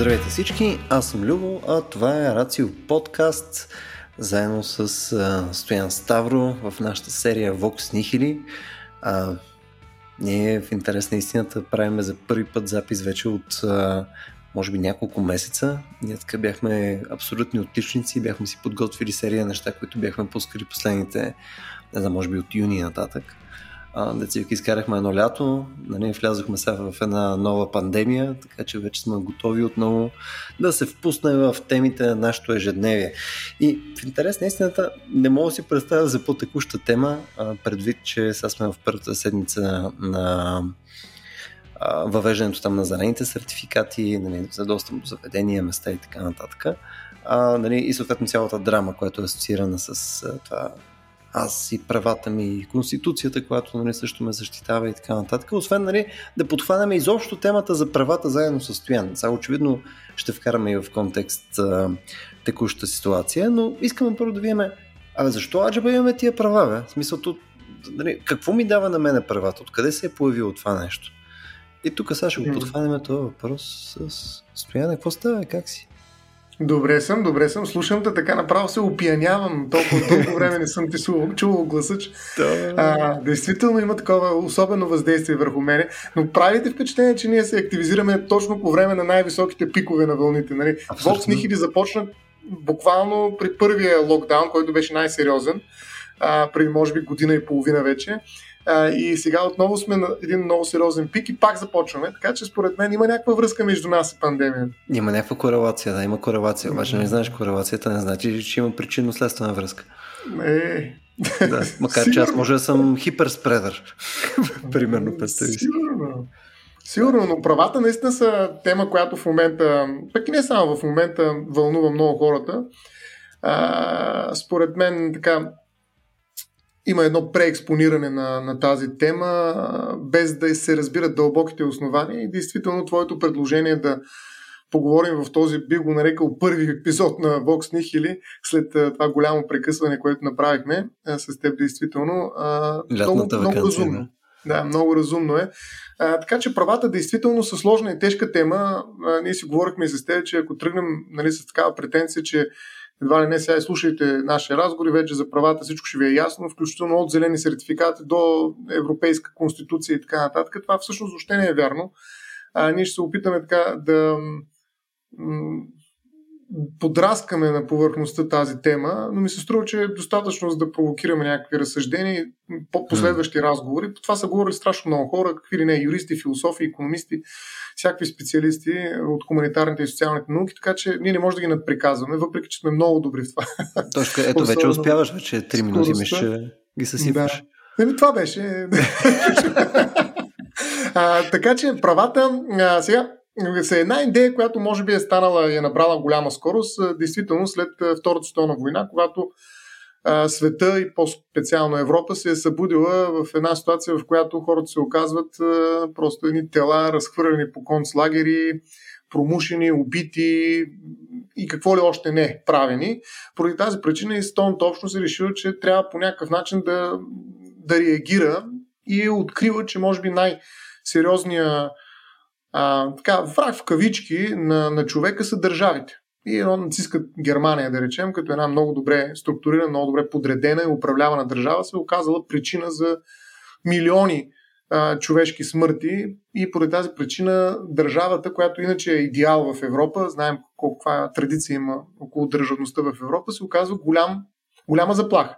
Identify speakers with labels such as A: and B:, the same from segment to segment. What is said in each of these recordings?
A: Здравейте всички, аз съм Любо, а това е Рацио подкаст, заедно с а, Стоян Ставро в нашата серия Vox Nihili. А, ние в интерес на истината правиме за първи път запис вече от а, може би няколко месеца. Ние така бяхме абсолютни отличници, бяхме си подготвили серия неща, които бяхме пускали последните, не знам, може би от юни нататък. Децивки изкарахме едно лято, нали, влязохме сега в една нова пандемия, така че вече сме готови отново да се впуснем в темите на нашето ежедневие. И в интерес на истината не мога да си представя за по-текуща тема, предвид, че сега сме в първата седмица на въвеждането там на зелените сертификати, нали, за достъп до заведения, места и така нататък. А, нали, и съответно цялата драма, която е асоциирана с това аз и правата ми, и конституцията, която нали, също ме защитава и така нататък. Освен нали, да подхванаме изобщо темата за правата заедно с Стоян. Сега очевидно ще вкараме и в контекст а, текущата ситуация, но искаме първо да видим, абе защо аджаба имаме тия права, бе? В смисъл, нали, какво ми дава на мене правата? Откъде се е появило това нещо? И тук сега ще го подхванем този въпрос с Стояне. Какво става? Как си?
B: Добре съм, добре съм. Слушам те така направо се опиянявам. Толкова дълго време не съм ти чувал гласа, че а, действително има такова особено въздействие върху мене. Но правите впечатление, че ние се активизираме точно по време на най-високите пикове на вълните. Нали? Вокс Нихили започна буквално при първия локдаун, който беше най-сериозен, а, преди може би година и половина вече. А, и сега отново сме на един много сериозен пик и пак започваме, така че според мен има някаква връзка между нас и пандемията.
A: Има някаква корелация, да, има корелация, обаче не знаеш корелацията, не значи, че има причинно-следствена връзка.
B: Е,
A: да, макар че аз може да съм хиперспредър. Примерно, представи си.
B: Сигурно. Сигурно, но правата наистина са тема, която в момента, пък и не само в момента, вълнува много хората. А, според мен, така, има едно преекспониране на, на тази тема, без да се разбират дълбоките основания и действително твоето предложение да поговорим в този, би го нарекал първи епизод на Vox Nihili, след това голямо прекъсване, което направихме с теб, действително.
A: много, много
B: разумно. Да, много разумно е. А, така че правата действително са сложна и тежка тема. А, ние си говорихме и с теб, че ако тръгнем нали, с такава претенция, че едва ли не сега слушайте нашия разговор вече за правата всичко ще ви е ясно, включително от зелени сертификати до Европейска конституция и така нататък. Това всъщност въобще не е вярно. А, ние ще се опитаме така да м- подраскаме на повърхността тази тема, но ми се струва, че е достатъчно за да провокираме някакви разсъждения и последващи разговори. По това са говорили страшно много хора, какви ли не, юристи, философи, економисти всякакви специалисти от хуманитарните и социалните науки, така че ние не можем да ги надприказваме, въпреки че сме много добри в това.
A: Точно, ето вече успяваш, вече 3 минути че ги съсипваш.
B: Да. Еми, това беше. а, така че правата, а, сега, се една идея, която може би е станала и е набрала голяма скорост, действително след Втората световна война, когато света и по-специално Европа се е събудила в една ситуация, в която хората се оказват просто едни тела, разхвърлени по концлагери, промушени, убити и какво ли още не правени. Поради тази причина и стонната общност е решила, че трябва по някакъв начин да, да реагира и открива, че може би най-сериозният а, така, враг в кавички на, на човека са държавите. И едно нацистска Германия, да речем, като една много добре структурирана, много добре подредена и управлявана държава, се е оказала причина за милиони а, човешки смърти и поради тази причина държавата, която иначе е идеал в Европа, знаем колко каква традиция има около държавността в Европа, се оказва голям, голяма заплаха.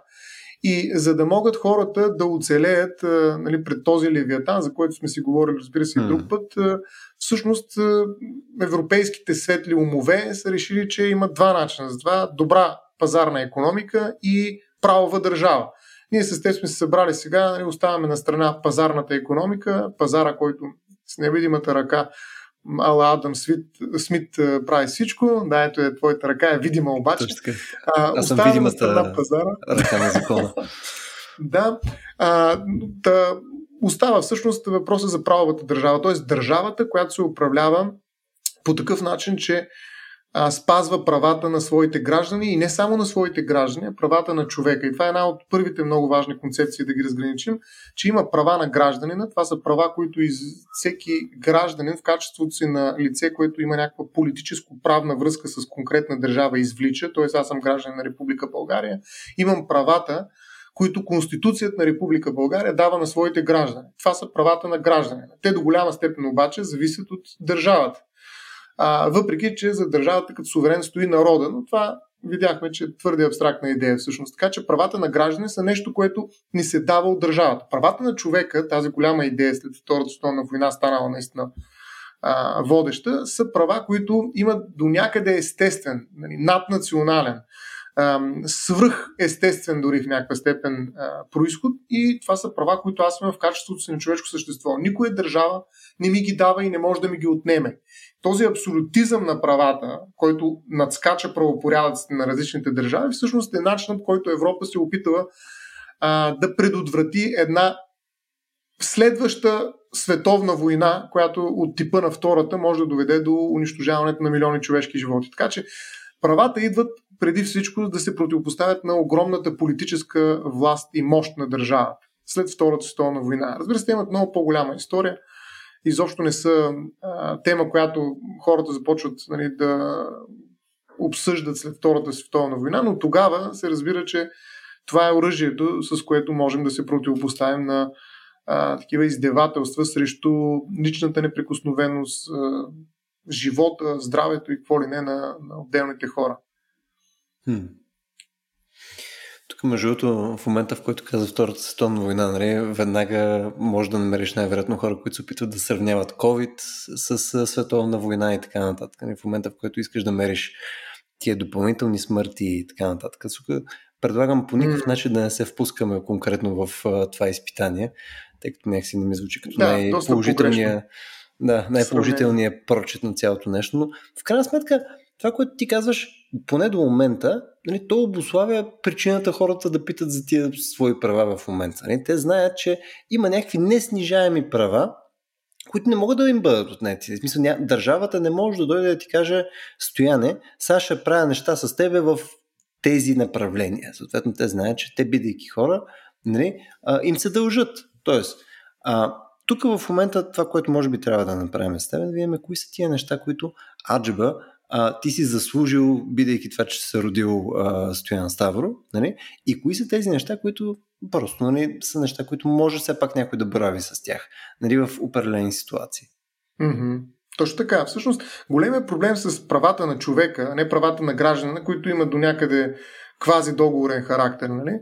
B: И за да могат хората да оцелеят нали, пред този левиатан, за който сме си говорили, разбира се, и друг път, всъщност европейските светли умове са решили, че има два начина за това. Добра пазарна економика и правова държава. Ние с теб сме се събрали сега, нали, оставаме на страна пазарната економика, пазара, който с невидимата ръка Ала Адам Смит, Смит прави всичко. Да, ето е, твоята ръка е видима обаче.
A: А, Аз съм видимата пазара. ръка на закона.
B: да. А, да, остава всъщност въпроса за правовата държава, т.е. държавата, която се управлява по такъв начин, че спазва правата на своите граждани и не само на своите граждани, а правата на човека. И това е една от първите много важни концепции да ги разграничим, че има права на гражданина. Това са права, които из... всеки гражданин в качеството си на лице, което има някаква политическо-правна връзка с конкретна държава, извлича. Т.е. аз съм гражданин на Република България. Имам правата, които Конституцията на Република България дава на своите граждани. Това са правата на гражданина. Те до голяма степен обаче зависят от държавата а, въпреки че за държавата като суверен стои народа, но това видяхме, че е твърде абстрактна идея всъщност. Така че правата на граждани са нещо, което ни се дава от държавата. Правата на човека, тази голяма идея след Втората световна война станала наистина а, водеща, са права, които имат до някъде естествен, нали, наднационален, свръх естествен дори в някаква степен а, происход и това са права, които аз имам в качеството си на човешко същество. Никоя държава не ми ги дава и не може да ми ги отнеме този абсолютизъм на правата, който надскача правопорядъците на различните държави, всъщност е начинът, който Европа се опитала а, да предотврати една следваща световна война, която от типа на втората може да доведе до унищожаването на милиони човешки животи. Така че правата идват преди всичко да се противопоставят на огромната политическа власт и мощ на държавата след Втората световна война. Разбира се, имат много по-голяма история изобщо не са а, тема, която хората започват нали, да обсъждат след Втората световна война, но тогава се разбира, че това е оръжието, с което можем да се противопоставим на а, такива издевателства срещу личната неприкосновеност, а, живота, здравето и какво ли не на, на отделните хора. Хм.
A: Тук, между другото, в момента, в който каза Втората световна война, нали, веднага може да намериш най-вероятно хора, които се опитват да сравняват COVID с, световна война и така нататък. Нали, в момента, в който искаш да мериш тия допълнителни смърти и така нататък. Тук предлагам по никакъв начин да не се впускаме конкретно в това изпитание, тъй като някакси не ми звучи като да, най-положителния, да, най-положителния прочет на цялото нещо. Но в крайна сметка, това, което ти казваш, поне до момента, нали, то обославя причината хората да питат за тия свои права в момента. Нали. Те знаят, че има някакви неснижаеми права, които не могат да им бъдат отнети. В смисъл, държавата не може да дойде да ти каже, стояне, Саша правя неща с тебе в тези направления. Съответно, те знаят, че те, бидейки хора, нали, а, им се дължат. Тоест, а, тук в момента това, което може би трябва да направим с теб, да видим кои са тия неща, които аджба а, ти си заслужил, бидейки това, че се родил а, Стоян Ставро, нали? и кои са тези неща, които просто нали, са неща, които може все пак някой да брави с тях нали, в определени ситуации.
B: Mm-hmm. Точно така. Всъщност, големият проблем с правата на човека, а не правата на граждана, които имат до някъде квази договорен характер, нали,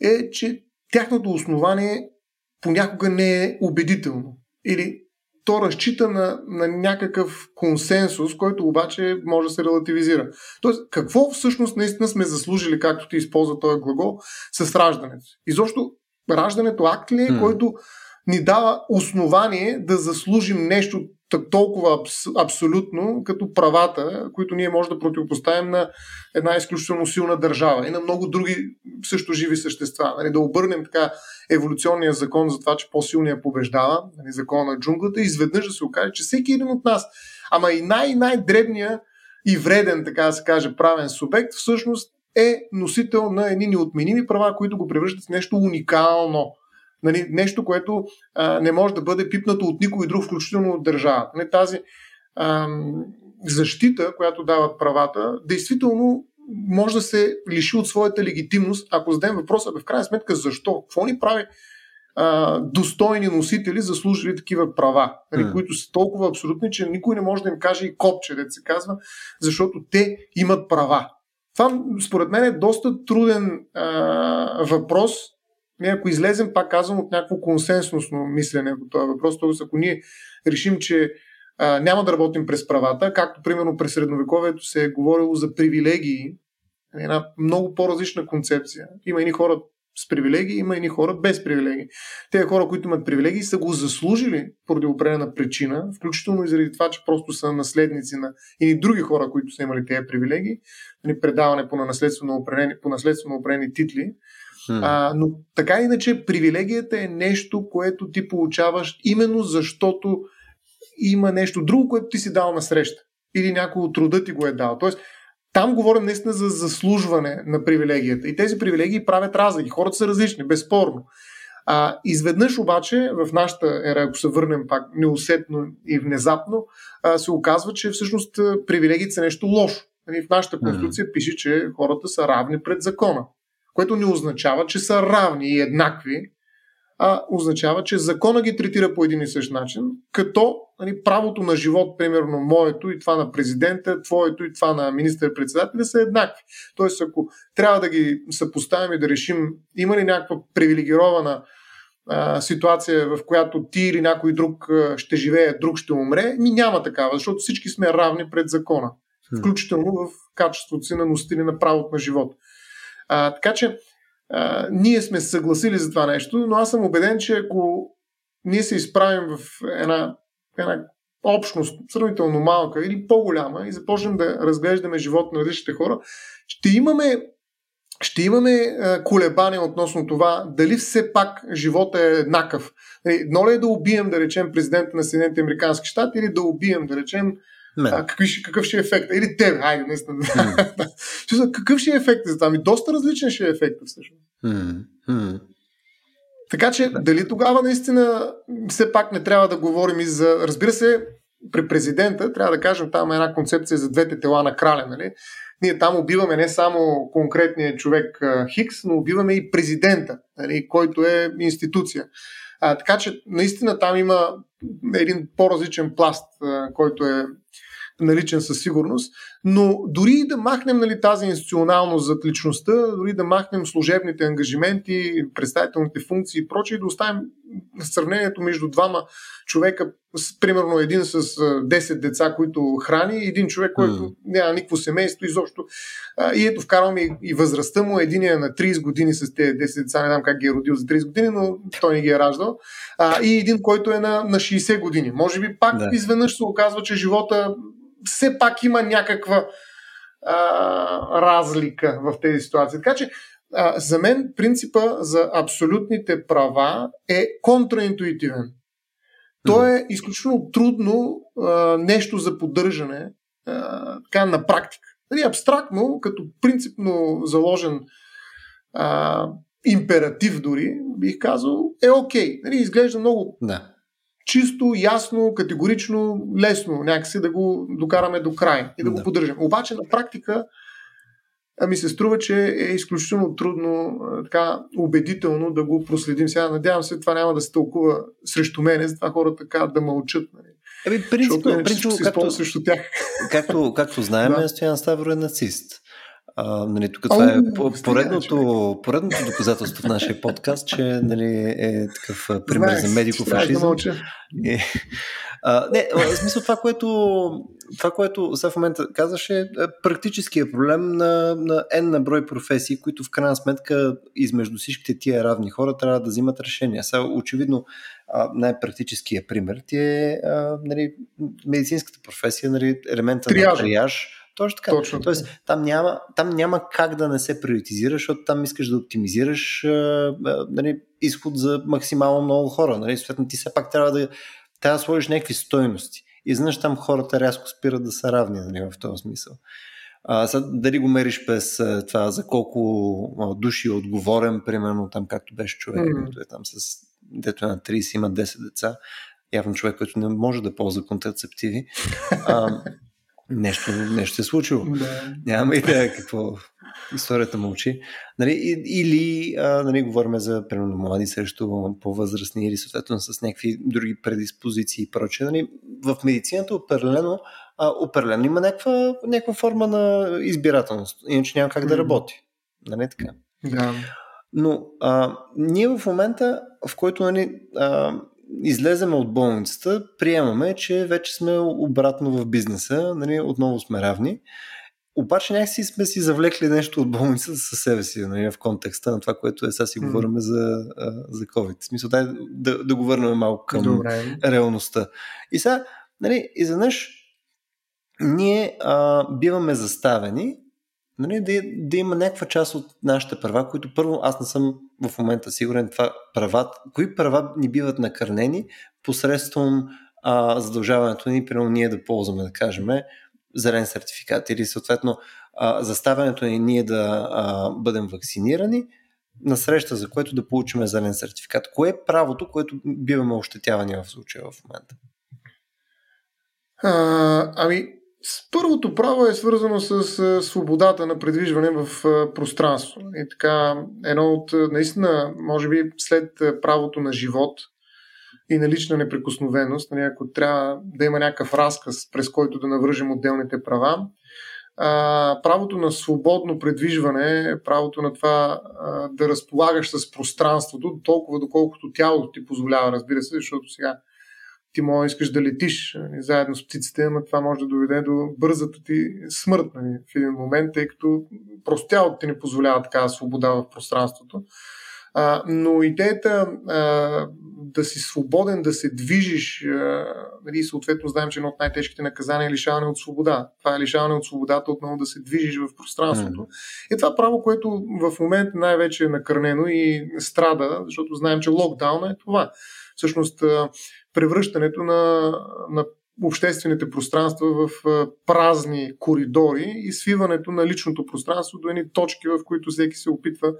B: е, че тяхното основание понякога не е убедително. Или то разчита на, на някакъв консенсус, който обаче може да се релативизира. Тоест, какво всъщност наистина сме заслужили, както ти използва този глагол, с раждането? Изобщо, раждането акт ли е, mm. който ни дава основание да заслужим нещо толкова абс, абсолютно, като правата, които ние може да противопоставим на една изключително силна държава и на много други също живи същества. Нали, да обърнем така еволюционния закон за това, че по-силният побеждава, нали, закона на джунглата, и изведнъж да се окаже, че всеки един от нас, ама и най-най-дребния и вреден, така да се каже, правен субект, всъщност е носител на едни неотменими права, които го превръщат в нещо уникално Нали, нещо, което а, не може да бъде пипнато от никой друг, включително от държавата. Нали, тази а, защита, която дават правата, действително може да се лиши от своята легитимност, ако зададем въпроса, бе, в крайна сметка, защо? Какво ни прави а, достойни носители, заслужили такива права, нали, mm. които са толкова абсолютни, че никой не може да им каже и копче, да се казва, защото те имат права. Това, според мен, е доста труден а, въпрос, ние ако излезем, пак казвам, от някакво консенсусно мислене по този въпрос, т.е. ако ние решим, че а, няма да работим през правата, както примерно през средновековието се е говорило за привилегии, една много по-различна концепция. Има едни хора с привилегии, има едни хора без привилегии. Те хора, които имат привилегии, са го заслужили поради определена причина, включително и заради това, че просто са наследници на и други хора, които са имали тези привилегии, нали, предаване по наследство на по наследство на определени титли. А, но така иначе привилегията е нещо, което ти получаваш именно защото има нещо друго, което ти си дал на среща. или някой от труда ти го е дал. Тоест, там говорим наистина за заслужване на привилегията. И тези привилегии правят разлики. Хората са различни, безспорно. А, изведнъж обаче, в нашата ера, ако се върнем пак неусетно и внезапно, а, се оказва, че всъщност привилегиите са нещо лошо. Нали, в нашата конституция mm-hmm. пише, че хората са равни пред закона, което не означава, че са равни и еднакви, а означава, че закона ги третира по един и същ начин, като нали, правото на живот, примерно моето и това на президента, твоето и това на министър-председателя са еднакви. Тоест, ако трябва да ги съпоставим и да решим има ли някаква привилегирована а, ситуация, в която ти или някой друг ще живее, друг ще умре, ми няма такава, защото всички сме равни пред закона, включително в качеството си на носители на правото на живот. А, така че а, ние сме съгласили за това нещо, но аз съм убеден, че ако ние се изправим в една, една общност, сравнително малка или по-голяма и започнем да разглеждаме живота на различните хора, ще имаме ще имаме колебания относно това дали все пак живота е еднакъв. Нали, едно ли е да убием, да речем, президента на Съединените Американски щати или да убием, да речем, а, какъв, ще, какъв ще е ефект? Или тебе, хайде, наистина. Mm. какъв ще е ефект за това? Ми доста различен ще е ефектът всъщност. Mm. Mm. Така че, да. дали тогава наистина все пак не трябва да говорим и за... Разбира се, при президента, трябва да кажем, там е една концепция за двете тела на краля. Нали? Ние там убиваме не само конкретния човек Хикс, но убиваме и президента, нали? който е институция. А, така че, наистина там има един по-различен пласт, а, който е наличен със сигурност, но дори да махнем нали, тази институционалност зад личността, дори да махнем служебните ангажименти, представителните функции и прочие, да оставим сравнението между двама човека, с, примерно един с 10 деца, които храни, и един човек, който mm. няма никакво семейство изобщо. А, и ето вкарваме и, и възрастта му, един е на 30 години с тези 10 деца, не знам как ги е родил за 30 години, но той не ги е раждал. А, и един, който е на, на 60 години. Може би пак да. изведнъж се оказва, че живота все пак има някаква а, разлика в тези ситуации. Така че а, за мен принципа за абсолютните права е контраинтуитивен. То е изключително трудно а, нещо за поддържане а, така на практика. Нали, абстрактно, като принципно заложен а, императив дори, бих казал, е окей. Okay. Нали, изглежда много да чисто, ясно, категорично, лесно някакси да го докараме до край и да, да. го поддържаме. Обаче на практика ми се струва, че е изключително трудно, така убедително да го проследим. Сега надявам се, това няма да се тълкува срещу мене, затова хората така да мълчат. Нали?
A: Еми, принципно, принципно както, срещу тях. Както, както знаем, да. Стоян Ставро е нацист. А, нали, тук това е поредното, поредното доказателство в нашия подкаст, че нали, е такъв пример за медико-фашизъм. А, не, в смисъл това, което, това, което сега в момента казваше, е практическия проблем на, на N на брой професии, които в крайна сметка измежду всичките тия равни хора трябва да взимат решения. Сега, очевидно, най-практическия пример ти е а, нали, медицинската професия, нали, елемента Триажа. на триаж, точно така. Точно. Тоест, там няма, там няма как да не се приоритизира, защото там искаш да оптимизираш нали, изход за максимално много хора. Нали? Съответно, ти все пак трябва да, трябва да сложиш някакви стойности. И знаеш, там хората рязко спират да са равни нали, в този смисъл. А, сега, дали го мериш без това за колко души е отговорен, примерно там както беше човек, mm. който е там с дето е на 30, има 10 деца, явно човек, който не може да ползва контрацептиви. А, нещо, нещо се е случило. Да. Нямам идея какво историята мълчи. Нали, или а, нали, говорим за примерно млади срещу по-възрастни или съответно с някакви други предиспозиции и прочее. Нали, в медицината определено, а, определено има някаква, някаква форма на избирателност, иначе няма как да работи. Нали така?
B: Да.
A: Но а, ние в момента, в който нали, а, излеземе от болницата, приемаме, че вече сме обратно в бизнеса, нали, отново сме равни. Обаче някакси сме си завлекли нещо от болницата със себе си, нали, в контекста на това, което е сега си говорим за, за COVID. В смисъл, дай да, да го върнем малко към Добре. реалността. И сега, нали, изведнъж ние а, биваме заставени нали, да, да има някаква част от нашите права, които първо аз не съм в момента сигурен това права, кои права ни биват накърнени посредством а, задължаването ни, примерно ние да ползваме, да кажем, зелен сертификат или съответно а, заставянето ни ние да а, бъдем вакцинирани на среща, за което да получим зелен сертификат. Кое е правото, което биваме ощетявани в случая в момента?
B: А, ами, с първото право е свързано с свободата на предвижване в пространство. И така, едно от, наистина, може би след правото на живот и на лична неприкосновеност, нали, ако трябва да има някакъв разказ, през който да навържим отделните права, правото на свободно предвижване, правото на това да разполагаш с пространството, толкова доколкото тялото ти позволява, разбира се, защото сега ти може да искаш да летиш нали, заедно с птиците, но това може да доведе до бързата ти смърт нали, в един момент, тъй като просто тялото ти не позволява такава свобода в пространството. А, но идеята а, да си свободен, да се движиш, а, нали, съответно знаем, че едно от най-тежките наказания е лишаване от свобода. Това е лишаване от свободата отново да се движиш в пространството. Mm. И това право, което в момента най-вече е накърнено и страда, защото знаем, че локдауна е това. Всъщност, превръщането на, на обществените пространства в празни коридори и свиването на личното пространство до едни точки, в които всеки се опитва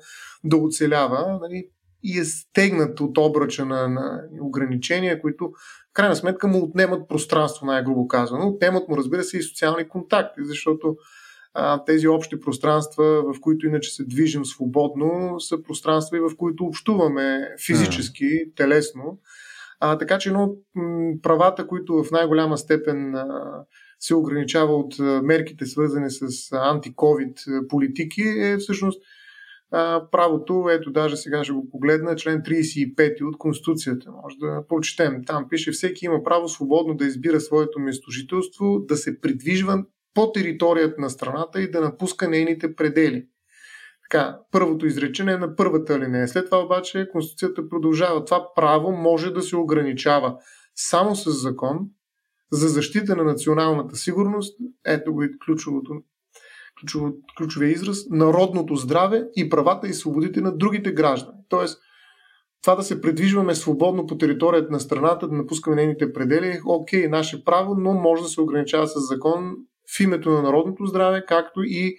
B: да оцелява нали, и е стегнат от обръча на, на ограничения, които в крайна сметка му отнемат пространство, най-грубо казано. Отнемат му, разбира се, и социални контакти, защото а, тези общи пространства, в които иначе се движим свободно, са пространства и в които общуваме физически, телесно а, така че едно от правата, които в най-голяма степен а, се ограничава от мерките, свързани с антиковид политики, е всъщност а, правото, ето даже сега ще го погледна, член 35 от Конституцията. Може да прочетем. Там пише, всеки има право свободно да избира своето местожителство, да се придвижва по територията на страната и да напуска нейните предели. Така, първото изречение е на първата алинея. След това обаче Конституцията продължава. Това право може да се ограничава само с закон за защита на националната сигурност. Ето го и ключовото, ключово, ключовия израз. Народното здраве и правата и свободите на другите граждани. Тоест, това да се придвижваме свободно по територията на страната, да напускаме нейните предели, окей, наше право, но може да се ограничава с закон в името на народното здраве, както и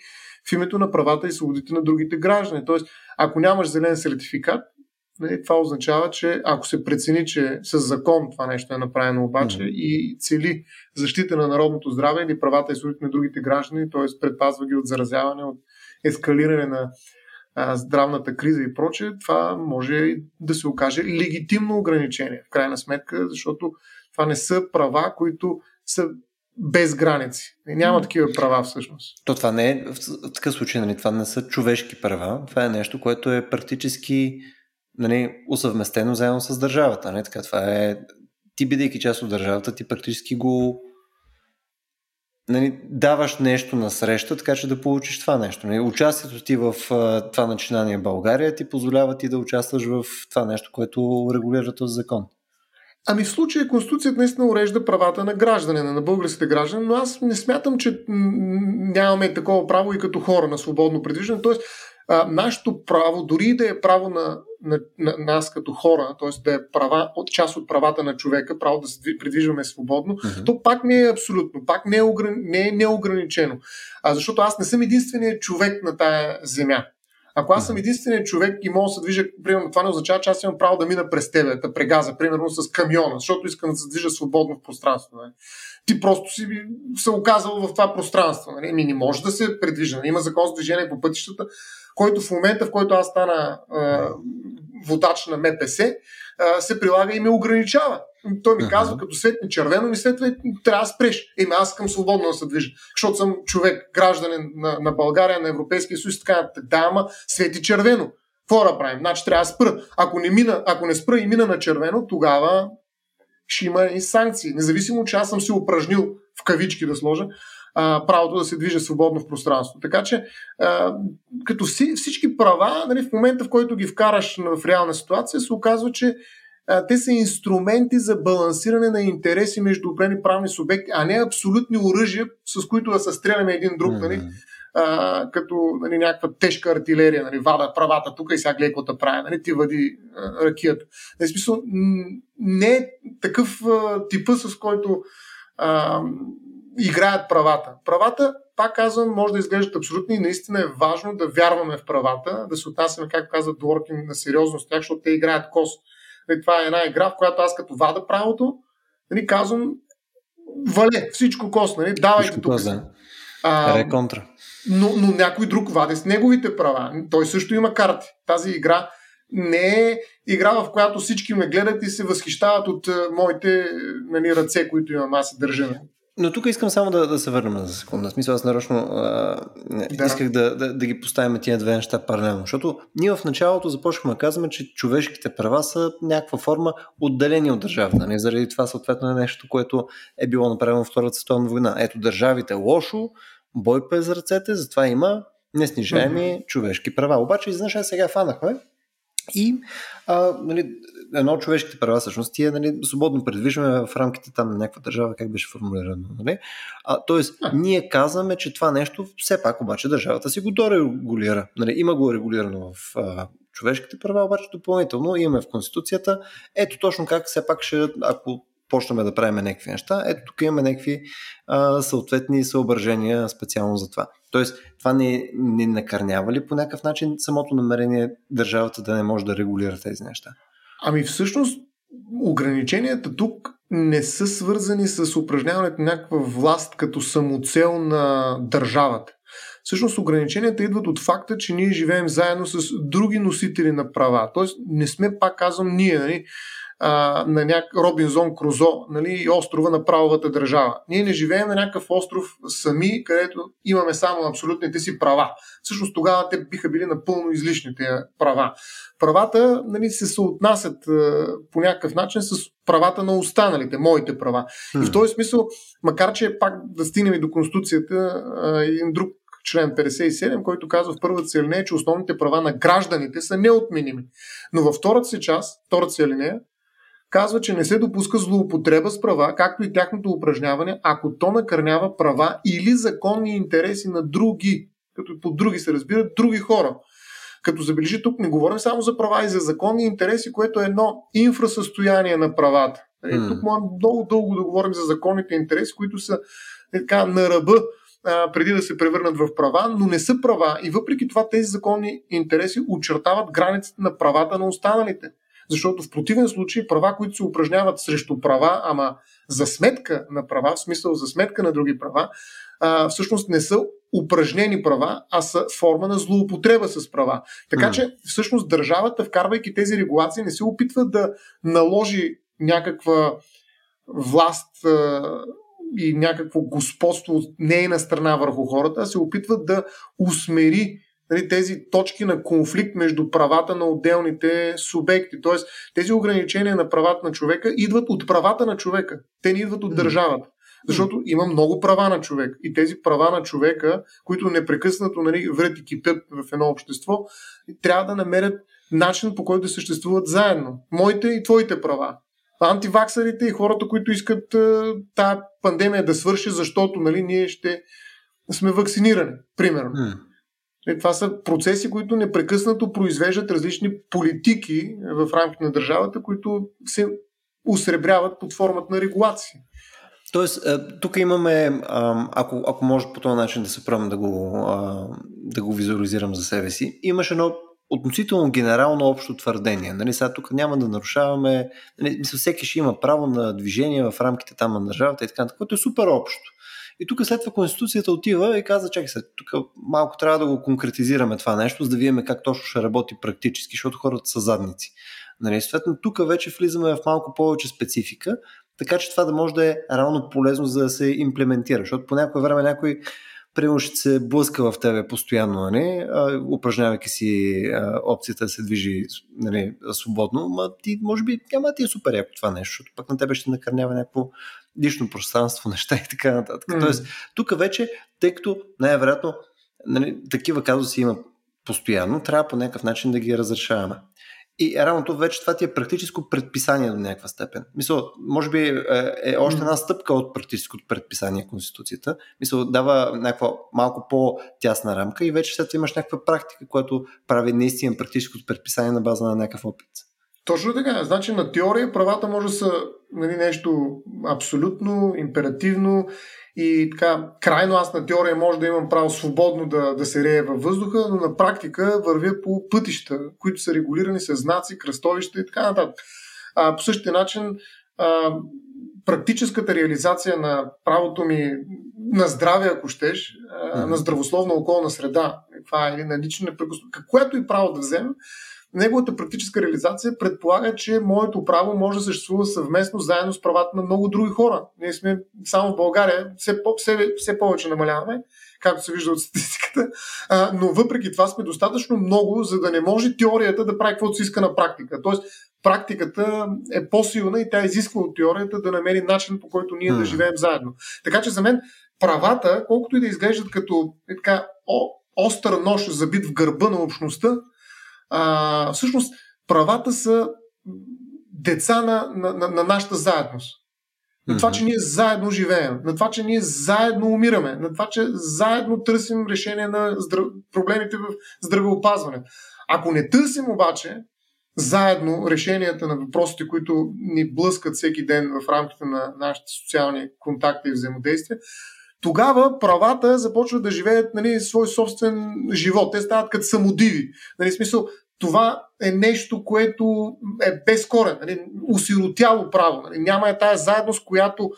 B: в името на правата и свободите на другите граждани. Тоест, ако нямаш зелен сертификат, това означава, че ако се прецени, че с закон това нещо е направено обаче mm-hmm. и цели защита на народното здраве или правата и свободите на другите граждани, т.е. предпазва ги от заразяване, от ескалиране на а, здравната криза и прочее, това може да се окаже легитимно ограничение, в крайна сметка, защото това не са права, които са без граници. Няма такива права всъщност.
A: То това не е, в такъв случай, нали, това не са човешки права, това е нещо, което е практически нали, усъвместено заедно с държавата. Нали? Така, това е, ти бидейки част от държавата, ти практически го нали, даваш нещо на среща, така че да получиш това нещо. Нали. Участието ти в това начинание България ти позволява ти да участваш в това нещо, което регулира този закон.
B: Ами в случая Конституцията наистина урежда правата на граждане, на българските граждани, но аз не смятам, че нямаме такова право и като хора на свободно предвиждане. Тоест, а, нашето право, дори да е право на, на, на нас като хора, т.е. да е права, от част от правата на човека, право да се придвижваме свободно, uh-huh. то пак не е абсолютно, пак не е, ограни, не е неограничено. А, защото аз не съм единственият човек на тая земя. Ако аз съм единственият човек и мога да се движа, примерно, това не означава, че аз имам право да мина през тебе, да прегаза, примерно с камиона, защото искам да се движа свободно в пространство. Не? Нали. Ти просто си се оказал в това пространство. Не, нали. Ми не може да се предвижда. Има закон за движение по пътищата, който в момента, в който аз стана а, водач на МПС, а, се прилага и ме ограничава. Той ми казва, като светне червено, ми светва, трябва да спреш. Еми, аз искам свободно да се движа, защото съм човек, гражданин на, на България, на Европейския съюз, така да, ама свети червено. Какво да правим? Значи трябва да спра. Ако не, мина, ако не спра и мина на червено, тогава ще има и санкции. Независимо, че аз съм се упражнил в кавички да сложа, а, правото да се движа свободно в пространството. Така че, а, като си, всички права, нали, в момента в който ги вкараш в реална ситуация, се оказва, че а, те са инструменти за балансиране на интереси между определени правни субекти, а не абсолютни оръжия, с които да се стреляме един друг, нали, а, като нали, някаква тежка артилерия, нали, вада правата тук и сега гледай какво прави, нали, ти въди а, ракията. В смисъл, не е такъв а, типа, с който а, играят правата. Правата, пак казвам, може да изглеждат абсолютно и наистина е важно да вярваме в правата, да се отнасяме, както каза Дворкин, на сериозно с тях, защото те играят кос. Нали, това е една игра, в която аз като вада правото, нали, казвам, вале, всичко кос, нали, давайте всичко тук. Да.
A: А, Реконтра.
B: Но, но някой друг ваде с неговите права. Той също има карти. Тази игра не е игра, в която всички ме гледат и се възхищават от моите нали, ръце, които имам аз и държа.
A: Но тук искам само да, да се върнем за секунда. В смисъл, аз нарочно а, да. исках да, да, да ги поставим тия две неща паралелно. Защото ние в началото започнахме да казваме, че човешките права са някаква форма отделени от държавата. Не? Нали? Заради това съответно е нещо, което е било направено в Втората световна война. Ето държавите лошо, бой през ръцете, затова има неснижаеми mm-hmm. човешки права. Обаче, изведнъж сега фанахме и а, нали, едно от човешките права всъщност е нали, свободно предвижваме в рамките там на някаква държава, как беше формулирано. Нали? А, тоест, а. ние казваме, че това нещо все пак обаче държавата си го дорегулира. Нали? Има го регулирано в а, човешките права, обаче допълнително имаме в Конституцията. Ето точно как все пак ще, ако почнем да правим някакви неща, ето тук имаме някакви а, съответни съображения специално за това. Тоест, това не, не накърнява ли по някакъв начин самото намерение държавата да не може да регулира тези неща?
B: Ами всъщност ограниченията тук не са свързани с упражняването на някаква власт като самоцел на държавата. Всъщност ограниченията идват от факта, че ние живеем заедно с други носители на права. Тоест не сме, пак казвам, ние. Нали? А, на няк... Робинзон Крузо нали, и острова на правовата държава. Ние не живеем на някакъв остров сами, където имаме само абсолютните си права. Всъщност тогава те биха били напълно излишните права. Правата нали, се съотнасят а, по някакъв начин с правата на останалите, моите права. Hmm. И в този смисъл, макар че пак да стигнем и до Конституцията, а, един друг член 57, който казва в първата си алинея, че основните права на гражданите са неотменими. Но във втората си част, втората си алинея, казва, че не се допуска злоупотреба с права, както и тяхното упражняване, ако то накърнява права или законни интереси на други, като по други се разбират други хора. Като забележи, тук не говорим само за права и за законни интереси, което е едно инфрасъстояние на правата. Mm. Тук можем много дълго да говорим за законните интереси, които са е, така, на ръба а, преди да се превърнат в права, но не са права и въпреки това тези законни интереси очертават границите на правата на останалите. Защото в противен случай права, които се упражняват срещу права, ама за сметка на права, в смисъл за сметка на други права, а, всъщност не са упражнени права, а са форма на злоупотреба с права. Така че всъщност държавата, вкарвайки тези регулации, не се опитва да наложи някаква власт а, и някакво господство от нейна страна върху хората, а се опитва да усмери нали, тези точки на конфликт между правата на отделните субекти. Тоест, тези ограничения на правата на човека идват от правата на човека. Те не идват от държавата. Защото има много права на човек. И тези права на човека, които непрекъснато нали, вред и кипят в едно общество, трябва да намерят начин по който да съществуват заедно. Моите и твоите права. Антиваксарите и хората, които искат тази пандемия да свърши, защото нали, ние ще сме вакцинирани, примерно. Е, това са процеси, които непрекъснато произвеждат различни политики в рамките на държавата, които се усребряват под формата на регулации.
A: Тоест, е, тук имаме, ако, ако може по този начин да се правим да го, да го визуализирам за себе си, имаш едно относително генерално общо твърдение. Нали, сега тук няма да нарушаваме, нали, мисля, всеки ще има право на движение в рамките там на държавата и така, което е супер общо. И тук след това Конституцията отива и каза, чакай се, тук малко трябва да го конкретизираме това нещо, за да видим как точно ще работи практически, защото хората са задници. Нали, съответно, тук вече влизаме в малко повече специфика, така че това да може да е реално полезно за да се имплементира, защото по някое време някой примерно ще се блъска в тебе постоянно, нали, упражнявайки си опцията да се движи нали, свободно, ма ти може би няма ти е супер яко това нещо, защото пък на тебе ще накърнява някакво лично пространство, неща и така нататък. Mm. Тоест, тук вече, тъй като най-вероятно нали, такива казуси има постоянно, трябва по някакъв начин да ги разрешаваме. И реално това вече това ти е практическо предписание до някаква степен. Мисъл, може би е, е още една стъпка от практическото предписание Конституцията. Мисъл, дава някаква малко по-тясна рамка и вече след това имаш някаква практика, която прави наистина практическото предписание на база на някакъв опит.
B: Точно така. Значи на теория правата може да са нали, нещо абсолютно, императивно и така, крайно аз на теория може да имам право свободно да, да се рее във въздуха, но на практика вървя по пътища, които са регулирани с знаци, кръстовища и така нататък. А, по същия начин а, практическата реализация на правото ми на здраве, ако щеш, mm-hmm. на здравословна околна среда, каква е, или на лично непрекъснато, което и право да вземем, неговата практическа реализация предполага, че моето право може да съществува съвместно, заедно с правата на много други хора. Ние сме само в България, все, по, все, все повече намаляваме, както се вижда от статистиката, а, но въпреки това сме достатъчно много, за да не може теорията да прави каквото си иска на практика. Тоест, практиката е по-силна и тя изисква от теорията да намери начин по който ние да живеем заедно. Така че за мен правата, колкото и да изглеждат като е така, о, остър нож забит в гърба на общността, а, всъщност правата са деца на, на, на, на нашата заедност. На това, че ние заедно живеем, на това, че ние заедно умираме, на това, че заедно търсим решение на здрав... проблемите в здравеопазване. Ако не търсим обаче заедно решенията на въпросите, които ни блъскат всеки ден в рамките на нашите социални контакти и взаимодействия, тогава правата започват да живеят нали, свой собствен живот. Те стават като самодиви. Нали, смисъл, това е нещо, което е безкорен, нали, усиротяло право. Нали, няма е тая заедност, която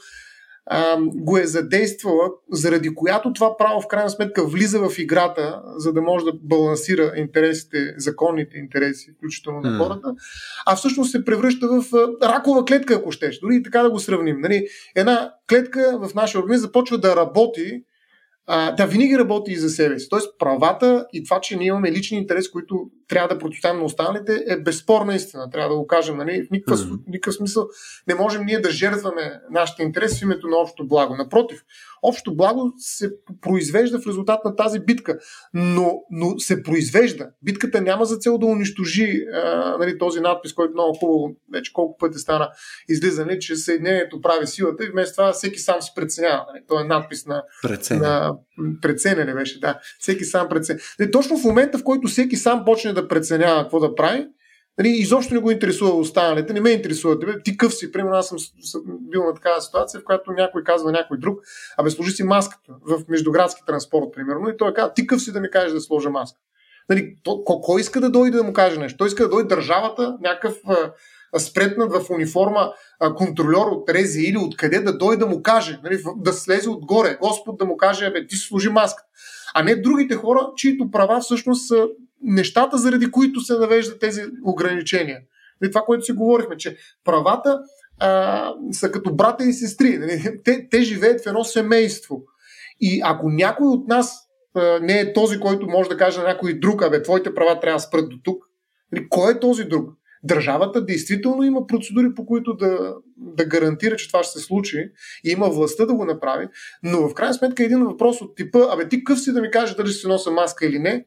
B: а, го е задействала, заради която това право в крайна сметка влиза в играта, за да може да балансира интересите, законните интереси, включително на хората, а всъщност се превръща в ракова клетка, ако щеш. Дори и така да го сравним. Нали, една клетка в нашия организъм започва да работи а, да винаги работи и за себе си. Тоест правата и това, че ние имаме лични интереси, които трябва да противоставим на останалите, е безспорна истина. Трябва да го кажем. Нали? В никакъв, mm-hmm. никакъв смисъл не можем ние да жертваме нашите интереси в името на общото благо. Напротив, общо благо се произвежда в резултат на тази битка, но, но се произвежда. Битката няма за цел да унищожи а, нали, този надпис, който много хубаво, вече колко пъти стана излизане, че Съединението прави силата и вместо това всеки сам си преценява. Нали? Той е надпис на, на преценяне беше, да. Всеки сам преценява. Нали, точно в момента, в който всеки сам почне да преценява какво да прави, Нали, изобщо не го интересува останалите, не ме интересува тебе. Ти къв си, примерно аз съм, съм бил на такава ситуация, в която някой казва някой друг, абе сложи си маската в междуградски транспорт, примерно, и той казва, ти къв си да ми кажеш да сложа маска. Нали, то, кой иска да дойде да му каже нещо? Той иска да дойде държавата, някакъв спретнат в униформа контролер от Рези или откъде да дойде да му каже, нали, да слезе отгоре, Господ да му каже, бе, ти сложи маска. А не другите хора, чието права всъщност са нещата, заради които се навеждат тези ограничения. И това, което си говорихме, че правата а, са като брата и сестри. Нали? Те, те живеят в едно семейство. И ако някой от нас а, не е този, който може да каже на някой друг, абе, твоите права трябва да спрат до тук, нали? кой е този друг? Държавата действително има процедури, по които да, да гарантира, че това ще се случи и има властта да го направи, но в крайна сметка един въпрос от типа, абе ти къв си да ми кажеш дали си нося маска или не,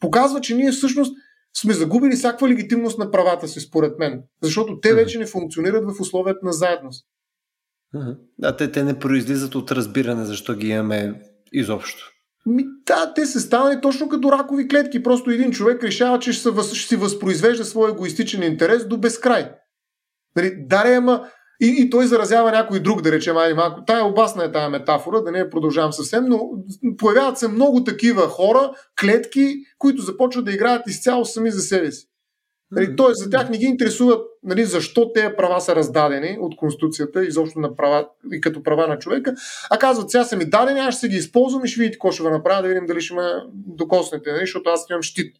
B: показва, че ние всъщност сме загубили всякаква легитимност на правата си, според мен. Защото те вече не функционират в условията на заедност.
A: Да, те, те не произлизат от разбиране защо ги имаме изобщо.
B: Ми, да, те са станали точно като ракови клетки. Просто един човек решава, че ще, ще си възпроизвежда своя егоистичен интерес до безкрай. Нали, даре, ама и, и той заразява някой друг, да речем, ай малко. Тая обасна е тая метафора, да не я продължавам съвсем, но появяват се много такива хора, клетки, които започват да играят изцяло сами за себе си. Нали, Тоест, за тях не ги интересува нали, защо тези права са раздадени от Конституцията, изобщо на права, и като права на човека, а казват, сега са ми дадени, аз ще ги използвам и ще видите какво ще го направя, да видим дали ще ме докоснете, нали, защото аз имам щит.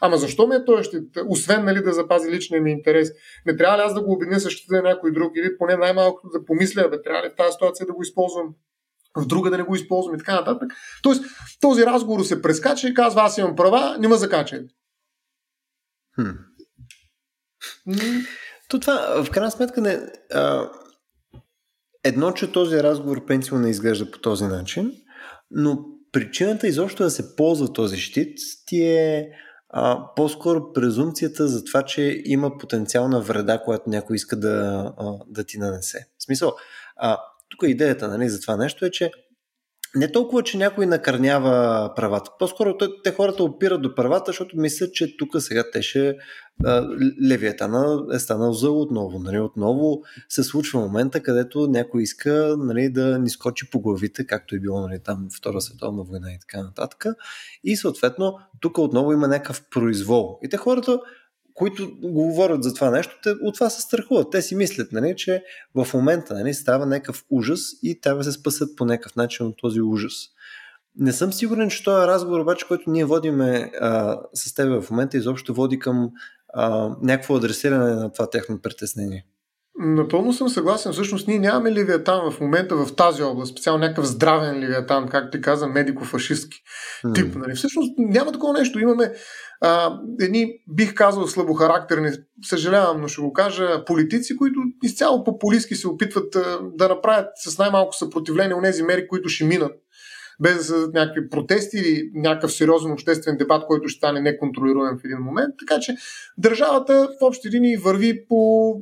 B: Ама защо ме е той щит? Освен нали, да запази личния ми интерес. Не трябва ли аз да го обединя с щита на някой друг или поне най-малкото да помисля, бе, трябва ли в тази ситуация да го използвам в друга да не го използвам и така нататък. Тоест, този разговор се прескача и казва, аз имам права, не ме закачай.
A: Хм. То това, в крайна сметка, не, а, едно, че този разговор пенсио не изглежда по този начин, но причината изобщо да се ползва този щит ти е а, по-скоро презумцията за това, че има потенциална вреда, която някой иска да, а, да ти нанесе. В смисъл, а, тук идеята нали, за това нещо е, че не толкова, че някой накърнява правата. По-скоро те хората опират до правата, защото мислят, че тук сега те ще Левиатана е станал зъл отново. Нали? Отново се случва момента, където някой иска нали, да ни скочи по главите, както е било нали, там Втора световна война и така нататък. И съответно, тук отново има някакъв произвол. И те хората които говорят за това нещо, те от това се страхуват. Те си мислят, нали, че в момента нали, става някакъв ужас и трябва да се спасат по някакъв начин от този ужас. Не съм сигурен, че този разговор, обаче, който ние водиме а, с теб в момента, изобщо води към а, някакво адресиране на това техно притеснение.
B: Напълно съм съгласен. Всъщност ние нямаме Ливиатан в момента в тази област, специално някакъв здравен Ливиатан, както ти каза, медико-фашистски тип. Нали? Всъщност няма такова нещо. Имаме а, едни, бих казал, слабохарактерни, съжалявам, но ще го кажа, политици, които изцяло популистски се опитват а, да направят с най-малко съпротивление у нези мери, които ще минат без да са някакви протести или някакъв сериозен обществен дебат, който ще стане неконтролируем в един момент. Така че държавата в общи линии върви по,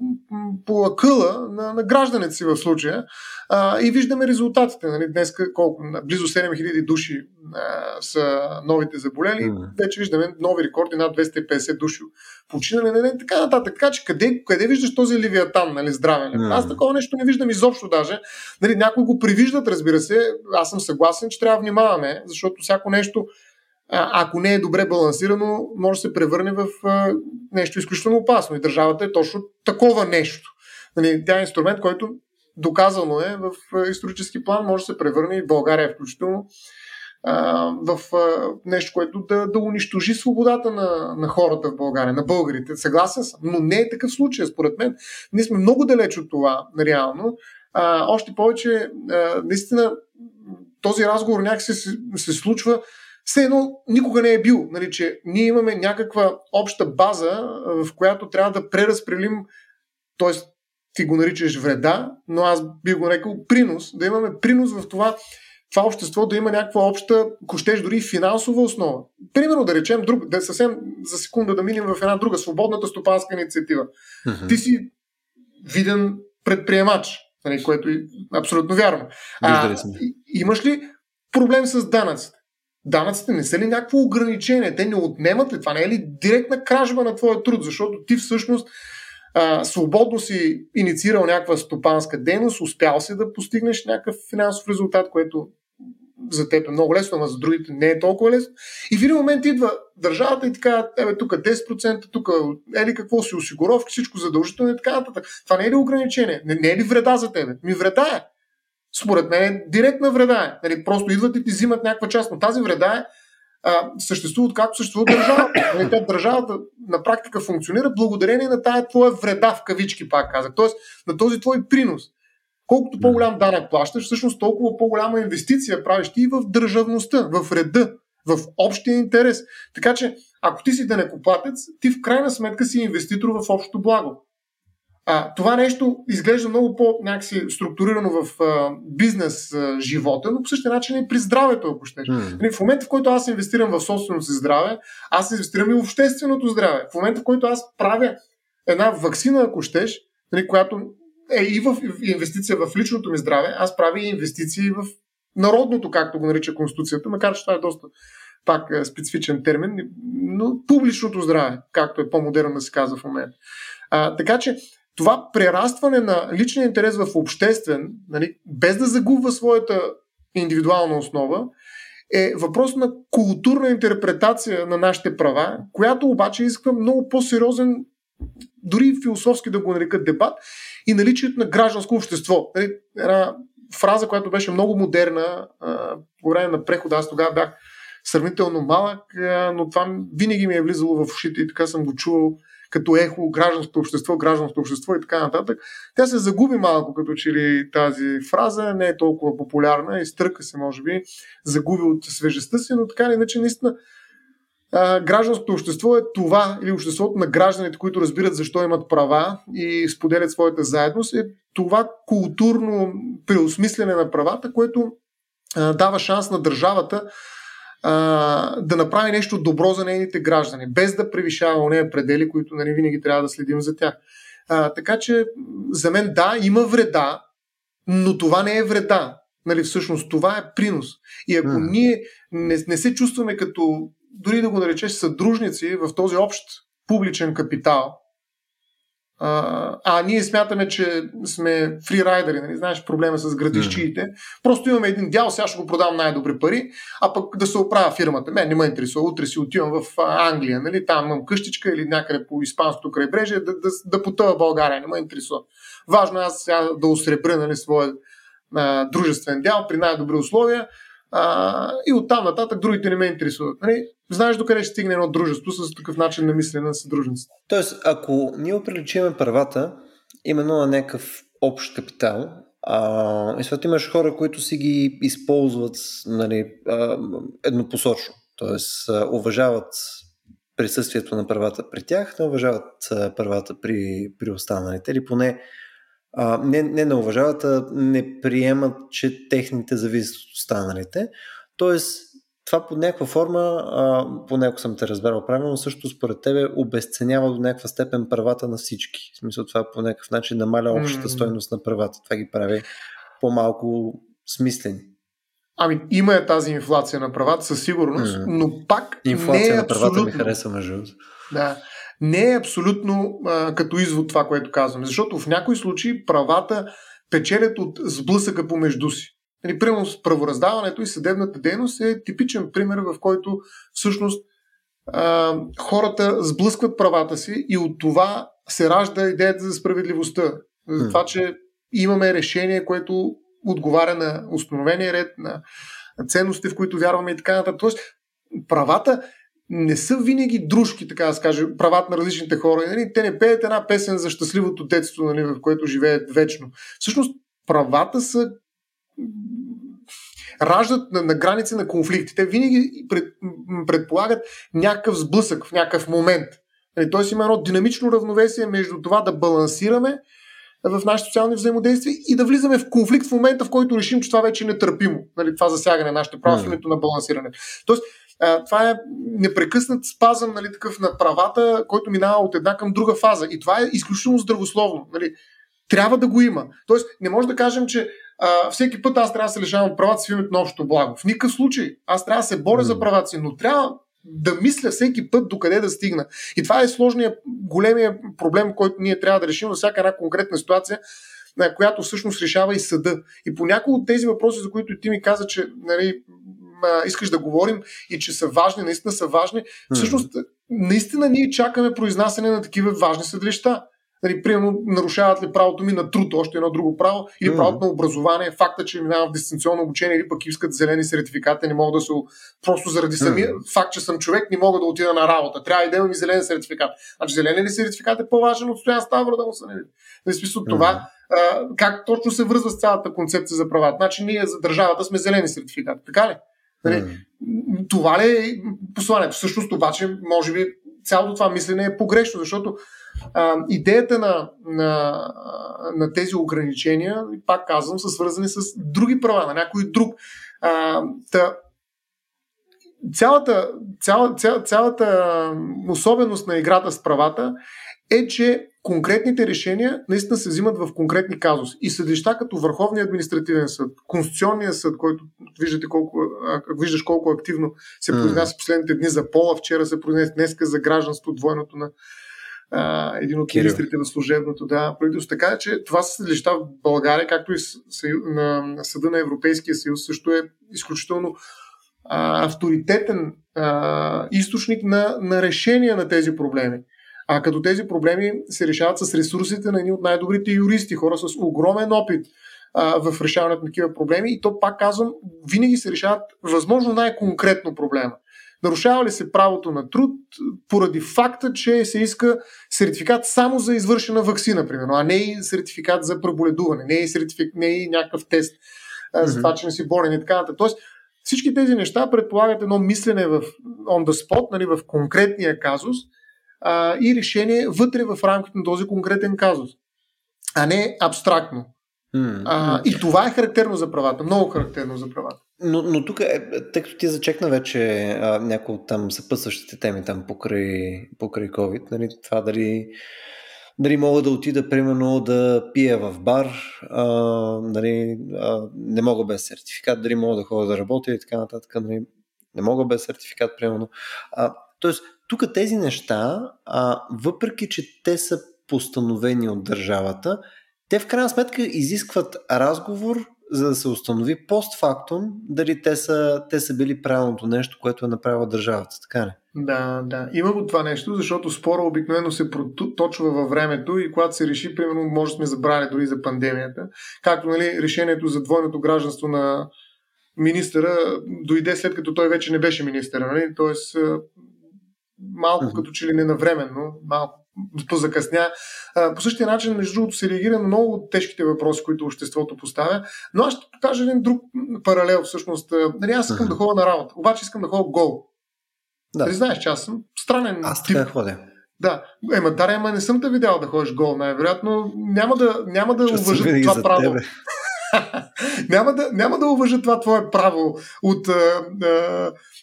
B: по акъла на, на гражданите си в случая а, и виждаме резултатите. Нали, днес колко, близо 7000 души а, са новите заболели. Mm. Вече виждаме нови рекорди, над 250 души починали, нали, така нататък. Така че къде, къде виждаш този левиатан, нали, здравен? Mm. Аз такова нещо не виждам изобщо даже. Нали, някои го привиждат, разбира се. Аз съм съгласен, че трябва да внимаваме, защото всяко нещо, ако не е добре балансирано, може да се превърне в нещо изключително опасно. И държавата е точно такова нещо. Нали, тя е инструмент, който доказано е в исторически план, може да се превърне и България включително в нещо, което да, да унищожи свободата на, на хората в България, на българите. Съгласен съм, но не е такъв случай, според мен. Ние сме много далеч от това, реално. А, още повече, а, наистина, този разговор някакси се, се случва все едно никога не е бил. Нали, че ние имаме някаква обща база, в която трябва да преразпрелим, т.е. ти го наричаш вреда, но аз би го нарекал принос, да имаме принос в това това общество да има някаква обща, ако щеш дори финансова основа. Примерно да речем, друг, да съвсем за секунда да минем в една друга, свободната стопанска инициатива. Uh-huh. Ти си виден предприемач, нали, което е абсолютно вярно. А, имаш ли проблем с данъците? Данъците не са ли някакво ограничение? Те не отнемат ли? Това не е ли директна кражба на твоя труд? Защото ти всъщност а, свободно си инициирал някаква стопанска дейност, успял си да постигнеш някакъв финансов резултат, което за теб е много лесно, но за другите не е толкова лесно. И в един момент идва държавата и така, тебе тук 10%, тук ели какво си осигуровки, всичко задължително и така нататък. Това не е ли ограничение? Не, не е ли вреда за тебе? Ми вреда е. Според мен е директна вреда е. Нали, просто идват и ти взимат някаква част, но тази вреда е а, съществуват както съществува държавата. Нали, тя държавата на практика функционира благодарение на тая твоя вреда в кавички, пак казах. Тоест на този твой принос. Колкото по-голям данък плащаш, всъщност толкова по-голяма инвестиция правиш ти в държавността, в реда, в общия интерес. Така че, ако ти си данекоплатец, ти в крайна сметка си инвеститор в общото благо. А, това нещо изглежда много по-някакси структурирано в а, бизнес а, живота, но по същия начин и при здравето, ако щеш. Mm. В момента, в който аз инвестирам в собственото си здраве, аз инвестирам и в общественото здраве. В момента, в който аз правя една вакцина, ако щеш, нали, която е и в инвестиция в личното ми здраве, аз правя инвестиции в народното, както го нарича Конституцията, макар че това е доста пак специфичен термин, но публичното здраве, както е по-модерно да се казва в момента. Така че това прерастване на личния интерес в обществен, нали, без да загубва своята индивидуална основа, е въпрос на културна интерпретация на нашите права, която обаче изисква много по-сериозен, дори философски да го нарекат дебат и наличието на гражданско общество. Нали, една фраза, която беше много модерна по време на прехода, аз тогава бях сравнително малък, но това винаги ми е влизало в ушите и така съм го чувал като ехо, гражданското общество, гражданското общество и така нататък. Тя се загуби малко, като че ли тази фраза не е толкова популярна, изтръка се, може би, загуби от свежестта си, но така или иначе, наистина, а, гражданското общество е това, или обществото на гражданите, които разбират защо имат права и споделят своята заедност, е това културно преосмислене на правата, което а, дава шанс на държавата а, да направи нещо добро за нейните граждани, без да превишава ония предели, които нали, винаги трябва да следим за тях. А, така че за мен да, има вреда, но това не е вреда. Нали, всъщност това е принос. И ако mm. ние не, не се чувстваме като, дори да го наречеш съдружници в този общ публичен капитал, а, а ние смятаме, че сме фрирайдери, нали? знаеш проблема с градищиите. Mm. Просто имаме един дял, сега ще го продам най-добри пари, а пък да се оправя фирмата. Мен не ме интересува, утре си отивам в Англия, нали? там имам къщичка или някъде по испанското крайбрежие, да, да, да потъва България, не ме интересува. Важно е аз сега да осребря нали, своя а, дружествен дял при най-добри условия а, и оттам нататък другите не ме интересуват. Нали? Знаеш докъде ще стигне едно дружество с такъв начин на мислене на съдружниците.
A: Тоест, ако ние оприличиме правата именно на някакъв общ капитал, а, и след имаш хора, които си ги използват нали, а, еднопосочно. Тоест, уважават присъствието на правата при тях, не уважават правата при, при останалите, или поне а, не, не не уважават, а не приемат, че техните зависят от останалите. Тоест, това под някаква форма, а, поне ако съм те разбрал правилно, също според тебе обесценява до някаква степен правата на всички. В смисъл това по някакъв начин намаля общата стойност на правата. Това ги прави по-малко смислени.
B: Ами, има е тази инфлация на правата със сигурност, mm. но пак
A: Инфлация
B: не
A: е на правата абсолютно. ми харесва между
B: Да не е абсолютно а, като извод това, което казваме. Защото в някои случаи правата печелят от сблъсъка помежду си. Нали, примерно с правораздаването и съдебната дейност е типичен пример, в който всъщност а, хората сблъскват правата си и от това се ражда идеята за справедливостта. За това, че имаме решение, което отговаря на установения ред, на ценности, в които вярваме и така нататък. Тоест, правата не са винаги дружки, така да се каже, правата на различните хора. Нали? Те не пеят една песен за щастливото детство, нали, в което живеят вечно. Всъщност, правата са раждат на, на граници на конфликти. Те винаги пред, предполагат някакъв сблъсък в някакъв момент. Нали, Тоест има едно динамично равновесие между това да балансираме в нашите социални взаимодействия и да влизаме в конфликт в момента, в който решим, че това вече е нетърпимо. Нали, това засягане на нашите права в името на балансиране. Тоест, а, това е непрекъснат спазъм нали, такъв на правата, който минава от една към друга фаза. И това е изключително здравословно. Нали. Трябва да го има. Тоест, не може да кажем, че а, всеки път аз трябва да се лишавам правата си в името на общото благо. В никакъв случай. Аз трябва да се боря за правата си, но трябва да мисля всеки път докъде да стигна. И това е сложният, големия проблем, който ние трябва да решим във всяка една конкретна ситуация, на която всъщност решава и съда. И по някои от тези въпроси, за които ти ми каза, че нали, искаш да говорим и че са важни, наистина са важни. Всъщност, наистина ние чакаме произнасяне на такива важни съдилища. Нали, примерно, нарушават ли правото ми на труд, още едно друго право, или правото на образование, факта, че минавам в дистанционно обучение, или пък искат зелени сертификати, не мога да се. Просто заради самия факт, че съм човек, не мога да отида на работа. Трябва и да имам и зелен сертификат. Значи, зелен ли сертификат е по-важен от стоян ставро да му са. Нали? В смисъл това, а, как точно се връзва с цялата концепция за правата. Значи, ние за държавата сме зелени сертификати. Така ли? Нали, Това ли е посланието? Всъщност обаче, може би, цялото това мислене е погрешно, защото а, идеята на, на, на тези ограничения, пак казвам, са свързани с други права, на някой друг. А, та, цялата, цяла, цяла, цялата особеност на играта с правата е, че конкретните решения наистина се взимат в конкретни казуси. И съдища като Върховния административен съд, Конституционния съд, който виждате колко, виждаш колко активно се произнася последните дни за пола, вчера се произнесе днеска за гражданство, двойното на а, един от министрите на служебното да, правителство. Така че това са съдилища в България, както и на, на Съда на Европейския съюз, също е изключително а, авторитетен а, източник на, на решение на тези проблеми. А като тези проблеми се решават с ресурсите на едни от най-добрите юристи, хора с огромен опит а, в решаването на такива проблеми. И то, пак казвам, винаги се решават възможно най-конкретно проблема. Нарушава ли се правото на труд поради факта, че се иска сертификат само за извършена вакцина, примерно, а не и сертификат за преболедуване, не и, сертифик... не и някакъв тест а, за това, че не си болен и така нататък. Тоест, всички тези неща предполагат едно мислене в on the spot, нали, в конкретния казус, а, и решение вътре в рамките на този конкретен казус, а не абстрактно. Mm-hmm. А, и това е характерно за правата, много характерно за правата.
A: Но, но тук, е, тъй като ти зачекна вече някои от там съпъсващите теми там покрай, покрай COVID, нали, това дали дали мога да отида, примерно, да пия в бар, а, нали, а, не мога без сертификат, дали мога да ходя да работя и така нататък, нали, не мога без сертификат, примерно. А, тоест, тук тези неща, а, въпреки че те са постановени от държавата, те в крайна сметка изискват разговор, за да се установи постфактум дали те са, те са били правилното нещо, което е направила държавата. Така ли?
B: Да, да. Има го това нещо, защото спора обикновено се проточва във времето и когато се реши, примерно, може сме забрали дори за пандемията. Както нали, решението за двойното гражданство на министъра дойде след като той вече не беше министър. Нали? Тоест, малко uh-huh. като че ли ненавременно, малко позакъсня. По същия начин, между другото, се реагира на много от тежките въпроси, които обществото поставя. Но аз ще покажа един друг паралел, всъщност. Нали, аз искам uh-huh. да ходя на работа, обаче искам да ходя гол. Да. Нали знаеш, че аз съм странен
A: Аз така тип. ходя.
B: Да, ема Даря, ама не съм те видял да ходиш гол. Най-вероятно няма да, няма да уважа това право. няма, да, няма да уважа това твое право от а,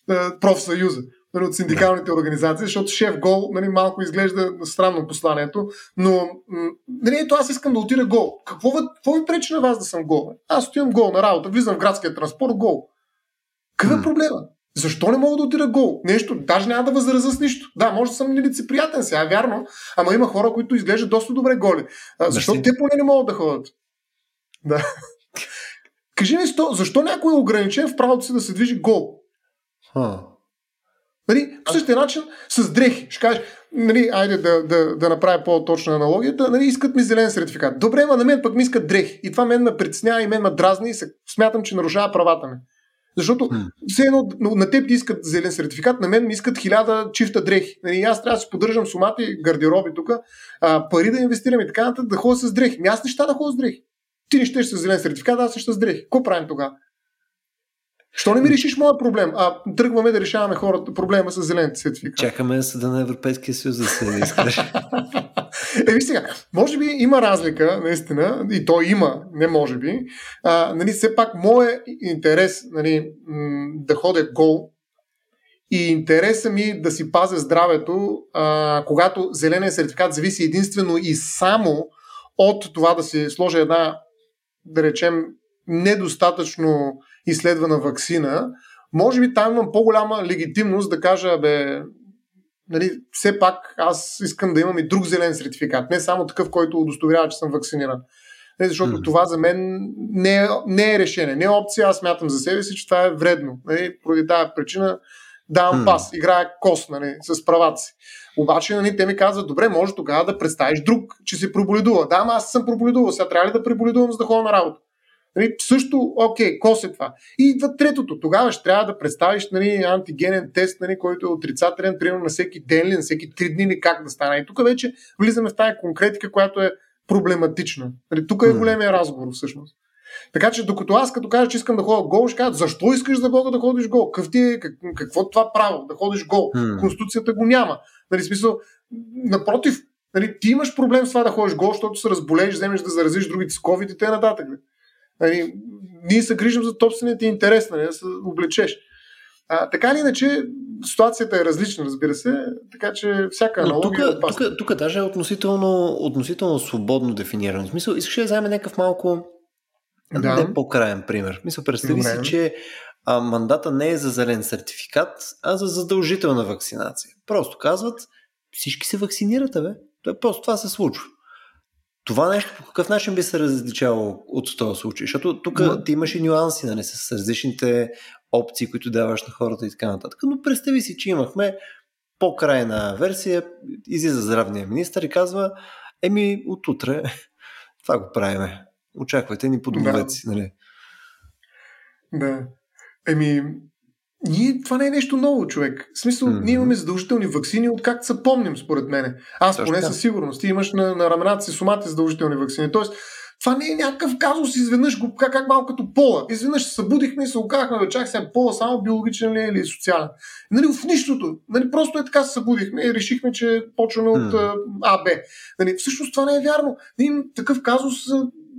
B: а, профсъюза нали, от синдикалните да. организации, защото шеф гол нали, малко изглежда странно посланието, но нали, ето аз искам да отида гол. Какво, какво ви пречи на вас да съм гол? Аз отивам гол на работа, влизам в градския транспорт, гол. Какъв е проблема? Защо не мога да отида гол? Нещо, даже няма да възраза с нищо. Да, може да съм нелицеприятен сега, вярно, ама има хора, които изглеждат доста добре голи. А, защо те поне не могат да ходят? Да. Кажи ми, защо някой е ограничен в правото си да се движи гол?
A: Huh.
B: Нали, по същия начин с дрехи. Ще кажеш, нали, айде да, да, да направя по-точна аналогията, нали, искат ми зелен сертификат. Добре, ма на мен пък ми искат дрехи. И това мен ме притеснява и мен ме дразни и се, смятам, че нарушава правата ми. Защото все едно на теб ти искат зелен сертификат, на мен ми искат хиляда чифта дрехи. Нали, аз трябва да си поддържам сумати, гардероби тук, а, пари да инвестирам и така нататък, да ходя с дрехи. Ми аз неща да ходя с дрехи. Ти не щеш с зелен сертификат, аз ще с дрехи. Какво правим тогава? Що не ми решиш моят проблем? А тръгваме да решаваме хората проблема с зелените сертификати.
A: Чакаме съда на Европейския съюз да се изкаже.
B: Еви сега, може би има разлика, наистина, и то има, не може би. А, нали, все пак, моят интерес нали, да ходя гол и интереса ми да си пазя здравето, а, когато зеления сертификат зависи единствено и само от това да си сложа една, да речем, недостатъчно изследвана вакцина, може би там имам по-голяма легитимност да кажа, бе, нали, все пак аз искам да имам и друг зелен сертификат, не само такъв, който удостоверява, че съм вакциниран. Не, защото mm-hmm. това за мен не е, не е решение, не е опция. Аз мятам за себе си, че това е вредно. Нали, поради тази причина давам mm-hmm. пас, играя кос нали, с правата си. Обаче нали, те ми казват, добре, може тогава да представиш друг, че си проболидува. Да, ама аз съм проболидувал, сега трябва ли да преболидувам, за да ходя на работа? Нали, също, окей, кос е това. И идва третото. Тогава ще трябва да представиш нали, антигенен тест, нали, който е отрицателен, примерно на всеки ден или на всеки три дни или как да стане. И тук вече влизаме в тази конкретика, която е проблематична. Нали, тук е големия разговор всъщност. Така че докато аз като кажа, че искам да ходя гол, ще кажа, защо искаш за Бога да ходиш гол? Какъв ти е, как, какво това право да ходиш гол? Hmm. Конституцията го няма. Нали, смисъл, напротив, нали, ти имаш проблем с това да ходиш гол, защото се разболееш, вземеш да заразиш другите с COVID и т.н. нататък. Нали, ние се грижим за собствения ти интерес, нали, да се облечеш. А, така или иначе, ситуацията е различна, разбира се, така че всяка аналогия
A: тук, е тук, тук даже е относително, относително свободно дефинирано. В смисъл, искаш да вземем някакъв малко да. не по-краен пример. Мисля, представи си, че а, мандата не е за зелен сертификат, а за задължителна вакцинация. Просто казват, всички се вакцинират, бе. Просто това се случва това нещо по какъв начин би се различавало от този случай? Защото тук ти имаш и нюанси нали, с различните опции, които даваш на хората и така нататък. Но представи си, че имахме по-крайна версия, излиза здравния министр и казва, еми от утре това го правиме. Очаквайте ни по домовете да. нали?
B: Да. Еми, ние, това не е нещо ново, човек. В смисъл, mm-hmm. ние имаме задължителни вакцини, откакто се помним, според мен. Аз Точно поне със сигурност. Ти имаш на, на рамената си сумати задължителни вакцини. Тоест, това не е някакъв казус, изведнъж го, как, как малко като пола. Изведнъж се събудихме и се оказахме, да чак сега пола само биологичен ли е или социален. Нали, в нищото. Нали, просто е така се събудихме и решихме, че почваме от mm. А, Б. Нали, всъщност това не е вярно. Нали, такъв казус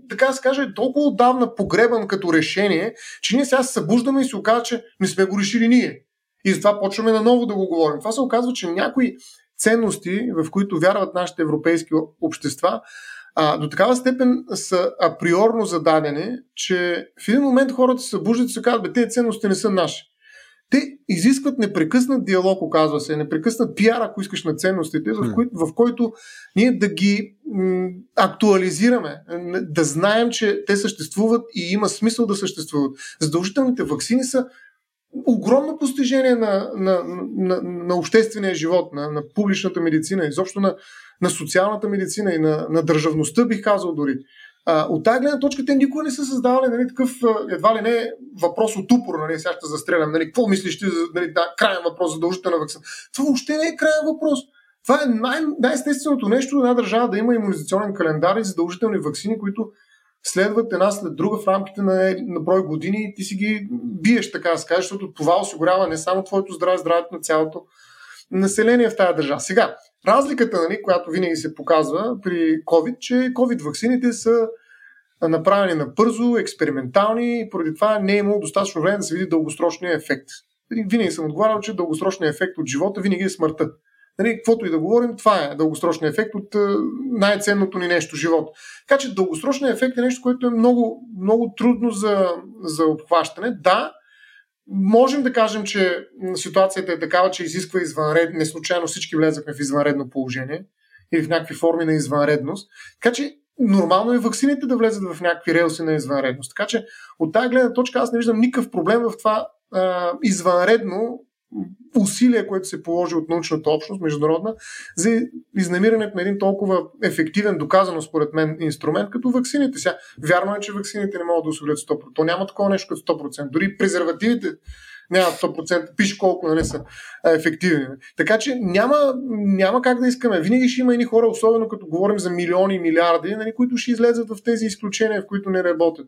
B: така да се каже, толкова отдавна погребан като решение, че ние сега се събуждаме и се оказва, че не сме го решили ние. И затова почваме наново да го говорим. Това се оказва, че някои ценности, в които вярват нашите европейски общества, а, до такава степен са априорно зададени, че в един момент хората се събуждат и се казват, бе, тези ценности не са наши. Те изискват непрекъснат диалог, оказва се, непрекъснат пиар, ако искаш на ценностите, в, кои, в който ние да ги м, актуализираме, да знаем, че те съществуват и има смисъл да съществуват. Задължителните вакцини са огромно постижение на, на, на, на обществения живот, на, на публичната медицина, изобщо на, на социалната медицина и на, на държавността, бих казал дори. От тази гледна точка те никога не са създавали нали, такъв, едва ли не, въпрос от упор, нали, сега ще застрелям, нали, какво мислиш ти, нали, да, крайен въпрос, задължителна вакцина. Това въобще не е крайен въпрос. Това е най- най-естественото нещо една държава да има иммунизационен календар и задължителни вакцини, които следват една след друга в рамките на, на брой години и ти си ги биеш, така да се каже, защото това осигурява не само твоето здраве, здравето на цялото население в тази държава. Сега, разликата, нали, която винаги се показва при COVID, че COVID вакцините са направени на бързо, експериментални и поради това не е имало достатъчно време да се види дългосрочния ефект. Винаги съм отговарял, че дългосрочният ефект от живота винаги е смъртта. Нали, каквото и да говорим, това е дългосрочният ефект от най-ценното ни нещо живот. Така че дългосрочният ефект е нещо, което е много, много трудно за, за обхващане. Да, можем да кажем, че ситуацията е такава, че изисква извънредно, не случайно всички влезахме в извънредно положение или в някакви форми на извънредност. Така че нормално е вакцините да влезат в някакви релси на извънредност. Така че от тази гледна точка аз не виждам никакъв проблем в това а, извънредно усилие, което се положи от научната общност, международна, за изнамирането на един толкова ефективен, доказано според мен инструмент, като вакцините. Сега, вярно е, че вакцините не могат да осигурят 100%. То няма такова нещо като 100%. Дори презервативите няма 100%, пише колко нали, са ефективни. Така че няма, няма как да искаме. Винаги ще има едни хора, особено като говорим за милиони и милиарди, нали, които ще излезат в тези изключения, в които не работят.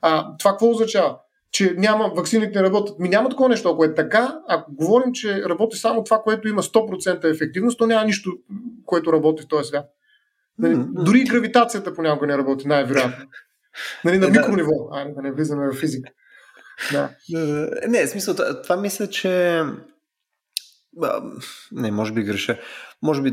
B: А, това какво означава? Че няма, вакцините не работят. Ми няма такова нещо. Ако е така, ако говорим, че работи само това, което има 100% ефективност, то няма нищо, което работи в този свят. Нали, mm-hmm. Дори гравитацията понякога не работи, най-вероятно. Нали, на микрониво. А, да не влизаме в физика. Да.
A: Не, в смисъл, това мисля, че не, може би греша. Може би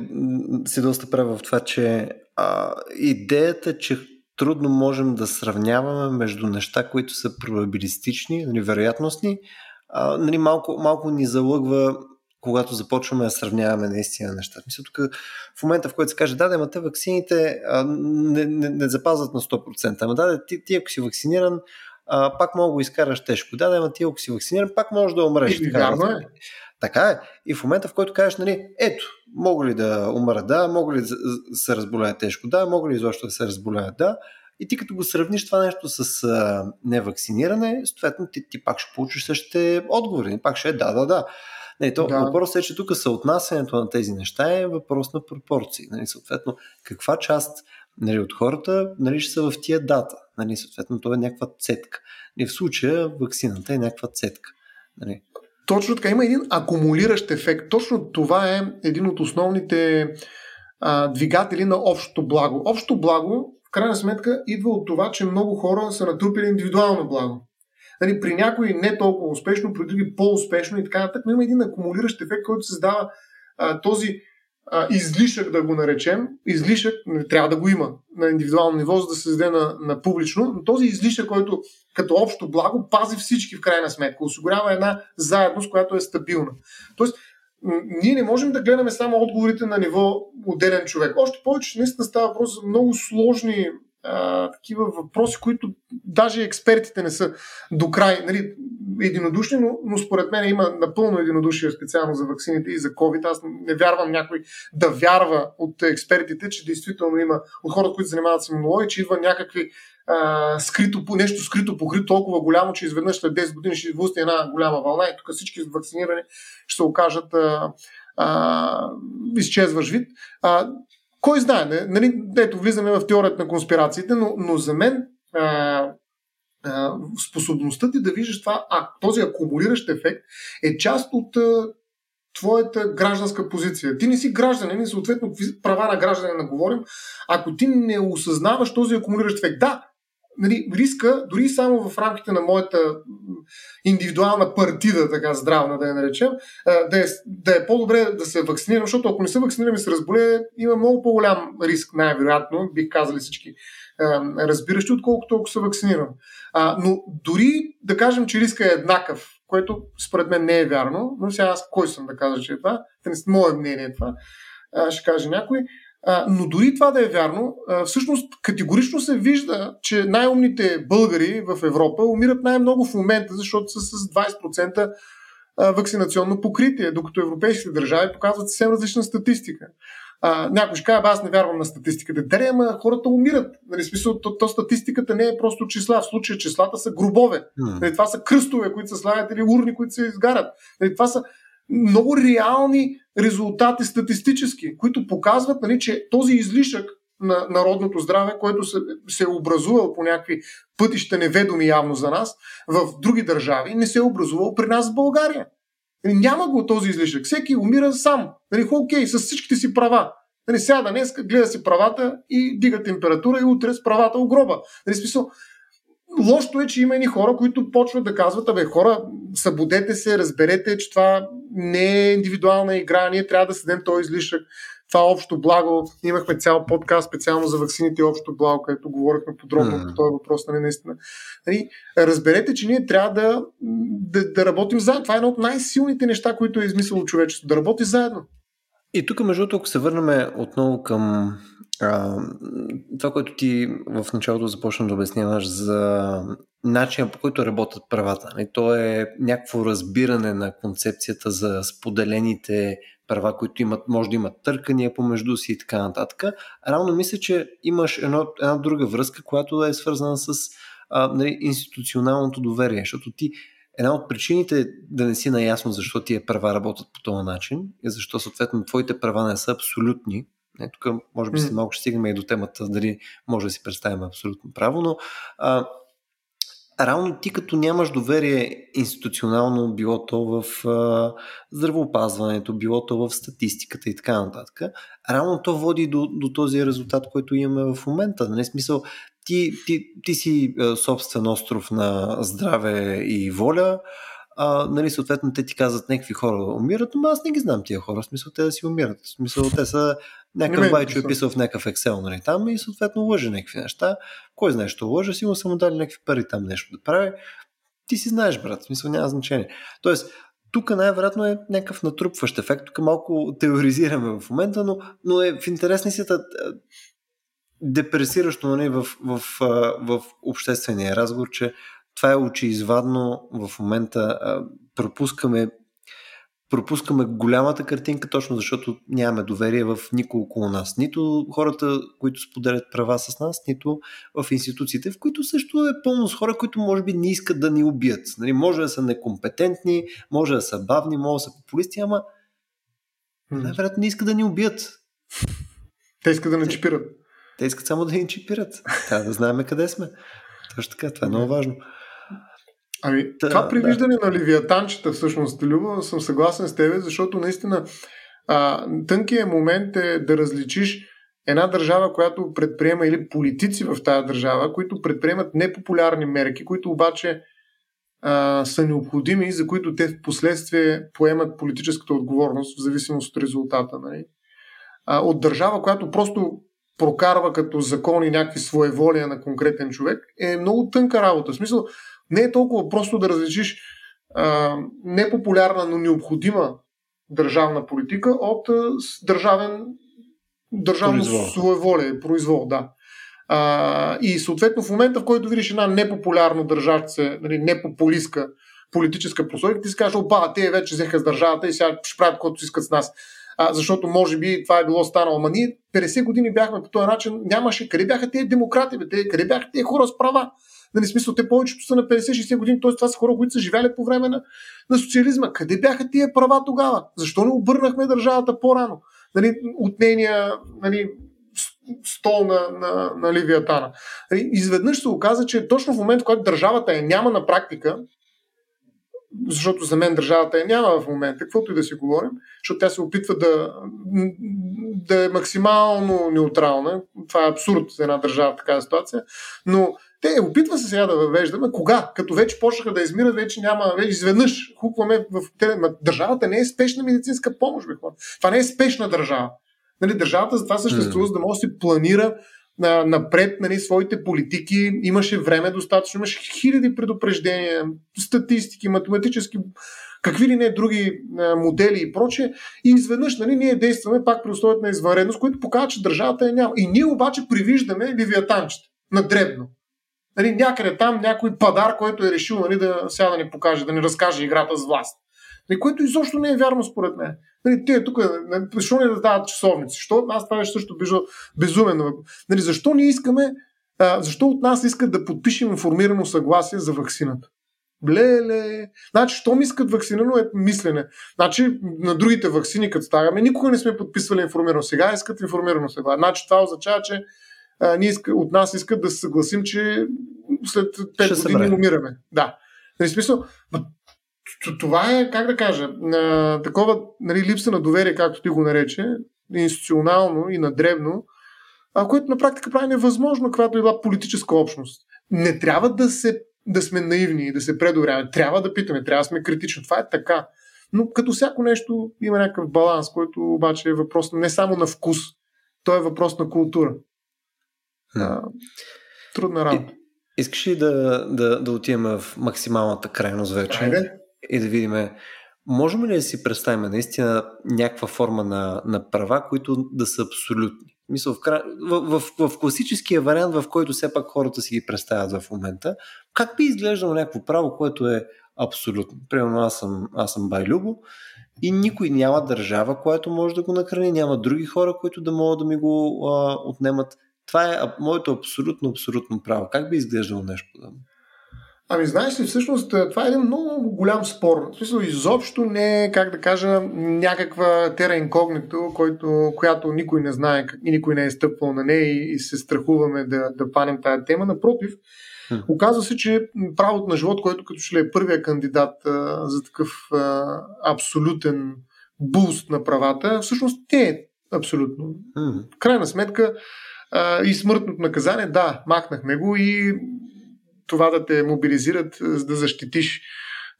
A: си доста прав в това, че а, идеята, че трудно можем да сравняваме между неща, които са probabiliстични, нали, вероятностни. А, нали, малко, малко ни залъгва когато започваме да сравняваме наистина нещата. Мисля, тук в момента, в който се каже, да, да, те вакцините а, не, не, не запазват на 100%. Ама да, ти, ти ако си вакциниран, а, пак мога да го изкараш тежко. Да, да, ама ти ако си вакциниран, пак можеш да умреш.
B: И, така, вярно е.
A: Така е. И в момента, в който кажеш, нали, ето, мога ли да умра, да, мога ли да се разболяя тежко, да, мога ли изобщо да се разболяя, да. И ти като го сравниш това нещо с а, невакциниране, съответно ти, ти пак ще получиш същите отговори. Пак ще е да, да, да. Не, то, да. Въпросът е, че тук съотнасянето на тези неща е въпрос на пропорции. Нали, съответно, каква част нали, от хората нали, ще са в тия дата. Нали, съответно, това е някаква цетка. И в случая вакцината е някаква цетка. Нали.
B: Точно така, има един акумулиращ ефект. Точно това е един от основните а, двигатели на общото благо. Общото благо, в крайна сметка, идва от това, че много хора са натрупили индивидуално благо. Нали, при някои не толкова успешно, при други по-успешно и така нататък, но има един акумулиращ ефект, който създава а, този а, излишък, да го наречем. Излишък не трябва да го има на индивидуално ниво, за да се създаде на, на публично, но този излишък, който като общо благо пази всички в крайна сметка, осигурява една заедност, която е стабилна. Тоест, ние не можем да гледаме само отговорите на ниво отделен човек. Още повече, че наистина става въпрос за много сложни такива въпроси, които даже експертите не са до край нали, единодушни, но, но според мен има напълно единодушие специално за вакцините и за COVID. Аз не вярвам някой да вярва от експертите, че действително има от хората, които занимават с имунология, че идва някакви а, скрито, нещо скрито покрито толкова голямо, че изведнъж след 10 години ще извусне една голяма вълна и тук всички вакцинирани ще се окажат а, а, изчезваш вид. А, кой знае, нали, ето влизаме в теорията на конспирациите, но, но за мен а, а, способността ти да виждаш това, а този акумулиращ ефект е част от а, твоята гражданска позиция. Ти не си гражданин и съответно права на гражданина говорим, ако ти не осъзнаваш този акумулиращ ефект. Да, нали, риска, дори само в рамките на моята индивидуална партида, така здравна да я наречем, да е, да е по-добре да се вакцинирам, защото ако не се вакцинирам и се разболее, има много по-голям риск, най-вероятно, бих казали всички разбиращи, отколкото ако се вакцинирам. но дори да кажем, че риска е еднакъв, което според мен не е вярно, но сега аз кой съм да кажа, че е това, мое мнение е това, ще каже някой, а, но дори това да е вярно, а, всъщност категорично се вижда, че най-умните българи в Европа умират най-много в момента, защото са с 20% вакцинационно покритие, докато европейските държави показват съвсем различна статистика. А, някой ще каже, аз не вярвам на статистиката. Да, ама хората умират. Нали, смисъл, то, то, статистиката не е просто числа. В случая числата са гробове. Нали, това са кръстове, които се слагат или урни, които се изгарят. Нали, това са много реални резултати статистически, които показват, нали, че този излишък на народното здраве, който се, се е образувал по някакви пътища неведоми явно за нас, в други държави, не се е образувал при нас в България. Нали, няма го този излишък. Всеки умира сам. Нали, окей, с всичките си права. Нали, сяда днес, гледа си правата и дига температура и утре с правата огроба. Нали, смисъл, Лошото е, че има едни хора, които почват да казват, абе хора, събудете се, разберете, че това не е индивидуална игра, ние трябва да седем този излишък, това е общо благо. Имахме цял подкаст специално за ваксините и общо благо, където говорихме подробно по този въпрос, нали, наистина. Нали, разберете, че ние трябва да, да, да работим заедно. Това е едно от най-силните неща, които е измислило човечеството. Да работи заедно.
A: И тук, между другото, ако се върнем отново към а, това, което ти в началото започна да обясняваш за начина по който работят правата. И нали, то е някакво разбиране на концепцията за споделените права, които имат, може да имат търкания помежду си и така нататък. Равно мисля, че имаш едно, една друга връзка, която е свързана с а, нали, институционалното доверие, защото ти Една от причините да не си наясно защо тия права работят по този начин и защо съответно твоите права не са абсолютни, не, тук може би след малко ще стигнем и до темата дали може да си представим абсолютно право, но а, равно ти като нямаш доверие институционално, било то в а, здравеопазването, било то в статистиката и така нататък, равно то води до, до този резултат, който имаме в момента. Нали? Смисъл, ти, ти, ти си а, собствен остров на здраве и воля, а, нали, съответно те ти казват някакви хора умират, но аз не ги знам тия хора, в смисъл те да си умират. В смисъл те са някакъв байчо е писал в някакъв Excel, нали, там и съответно лъже някакви неща. Кой знае, що лъже, сигурно са му дали някакви пари там нещо да прави. Ти си знаеш, брат, в смисъл няма значение. Тоест, тук най-вероятно е някакъв натрупващ ефект. Тук малко теоризираме в момента, но, но е в интересни си депресиращо нали, в, в, в, в обществения разговор, че това е очеизвадно в момента. Пропускаме пропускаме голямата картинка, точно защото нямаме доверие в никого около нас. Нито хората, които споделят права с нас, нито в институциите, в които също е пълно с хора, които може би не искат да ни убият. Нали, може да са некомпетентни, може да са бавни, може да са популисти, ама най-вероятно не искат да ни убият.
B: Те искат да ни чипират.
A: Те искат само да ни чипират. Трябва да знаем къде сме. Точно така, това е много важно.
B: Ами, Та, това привиждане да. на Ливиатанчета, всъщност, Любо, съм съгласен с тебе, защото наистина а, тънкият момент е да различиш една държава, която предприема или политици в тази държава, които предприемат непопулярни мерки, които обаче а, са необходими, за които те в последствие поемат политическата отговорност в зависимост от резултата. Нали? А, от държава, която просто прокарва като закони някакви своеволия на конкретен човек, е много тънка работа. В смисъл, не е толкова просто да различиш а, непопулярна, но необходима държавна политика от а, държавен държавно произвол. своеволие, произвол, да. А, и съответно в момента, в който видиш една непопулярно държавце, нали, непопулистка политическа прослойка, ти си кажеш, опа, те вече взеха с държавата и сега ще правят каквото си искат с нас. А, защото може би това е било станало. Ама ние 50 години бяхме по този начин, нямаше. Къде бяха тези демократи, бе? къде бяха тези хора с права? Нали, смисъл, те повечето са на 50-60 години, т.е. това са хора, които са живяли по време на, на социализма. Къде бяха тия права тогава? Защо не обърнахме държавата по-рано? Нали, от нейния нали, стол на, на, на Ливиатана. Нали, изведнъж се оказа, че точно в момента, който държавата е няма на практика, защото за мен държавата е няма в момента, каквото и да си говорим, защото тя се опитва да, да е максимално неутрална. Това е абсурд за една държава в такава ситуация, но Те опитва се сега да въвеждаме. Кога? Като вече почнаха да измират, вече няма, вече изведнъж хукваме в Държавата не е спешна медицинска помощ, бе хора. Това не е спешна държава. Нали, държавата за това съществува, за да може да си планира на, напред нали, своите политики. Имаше време достатъчно, имаше хиляди предупреждения, статистики, математически, какви ли не други а, модели и прочее. И изведнъж нали, ние действаме пак при условията на извънредност, което показва, че държавата е няма. И ние обаче привиждаме левиатанчета на дребно. Нали, някъде там някой падар, който е решил нали, да сега да ни покаже, да ни разкаже играта с власт. Нали, което изобщо не е вярно според мен. Нали, те тук, нали, защо не да дават часовници? Защо? Аз това беше също безумен. Нали, защо ние искаме, а, защо от нас искат да подпишем информирано съгласие за вакцината? Блеле. Значи, щом искат вакцинирано е мислене. Значи, на другите вакцини, като ставаме, никога не сме подписвали информирано. Сега искат информирано сега. Значи, това означава, че а, ние иска, от нас искат да се съгласим, че след 5 Ще години умираме. Да. Нали, смисъл, това е, как да кажа, а, такова нали, липса на доверие, както ти го нарече, институционално и надребно, а, което на практика прави невъзможно, когато е била политическа общност. Не трябва да, се, да сме наивни и да се предоверяваме. Трябва да питаме, трябва да сме критични. Това е така. Но като всяко нещо има някакъв баланс, който обаче е въпрос не само на вкус, то е въпрос на култура. А, трудна работа.
A: Искаш ли да, да, да отидем в максималната крайност вече? Айде. И да видим, можем ли да си представим наистина някаква форма на, на права, които да са абсолютни? Мисъл, в, в, в, в класическия вариант, в който все пак хората си ги представят в момента, как би изглеждало някакво право, което е абсолютно? Примерно аз съм, аз съм Байлюбо и никой няма държава, която може да го накрани, няма други хора, които да могат да ми го а, отнемат. Това е моето абсолютно, абсолютно право. Как би изглеждало нещо подобно?
B: Ами знаеш ли, всъщност е, това е един много голям спор. В смисъл, изобщо не е, как да кажа, някаква тера инкогнито, който, която никой не знае и никой не е стъпвал на нея и, и се страхуваме да, да панем тази тема. Напротив, оказва се, че правото на живот, който като ли е първия кандидат а, за такъв а, абсолютен буст на правата, всъщност не е абсолютно. В крайна сметка, а, и смъртното наказание, да, махнахме го и това да те мобилизират, за да защитиш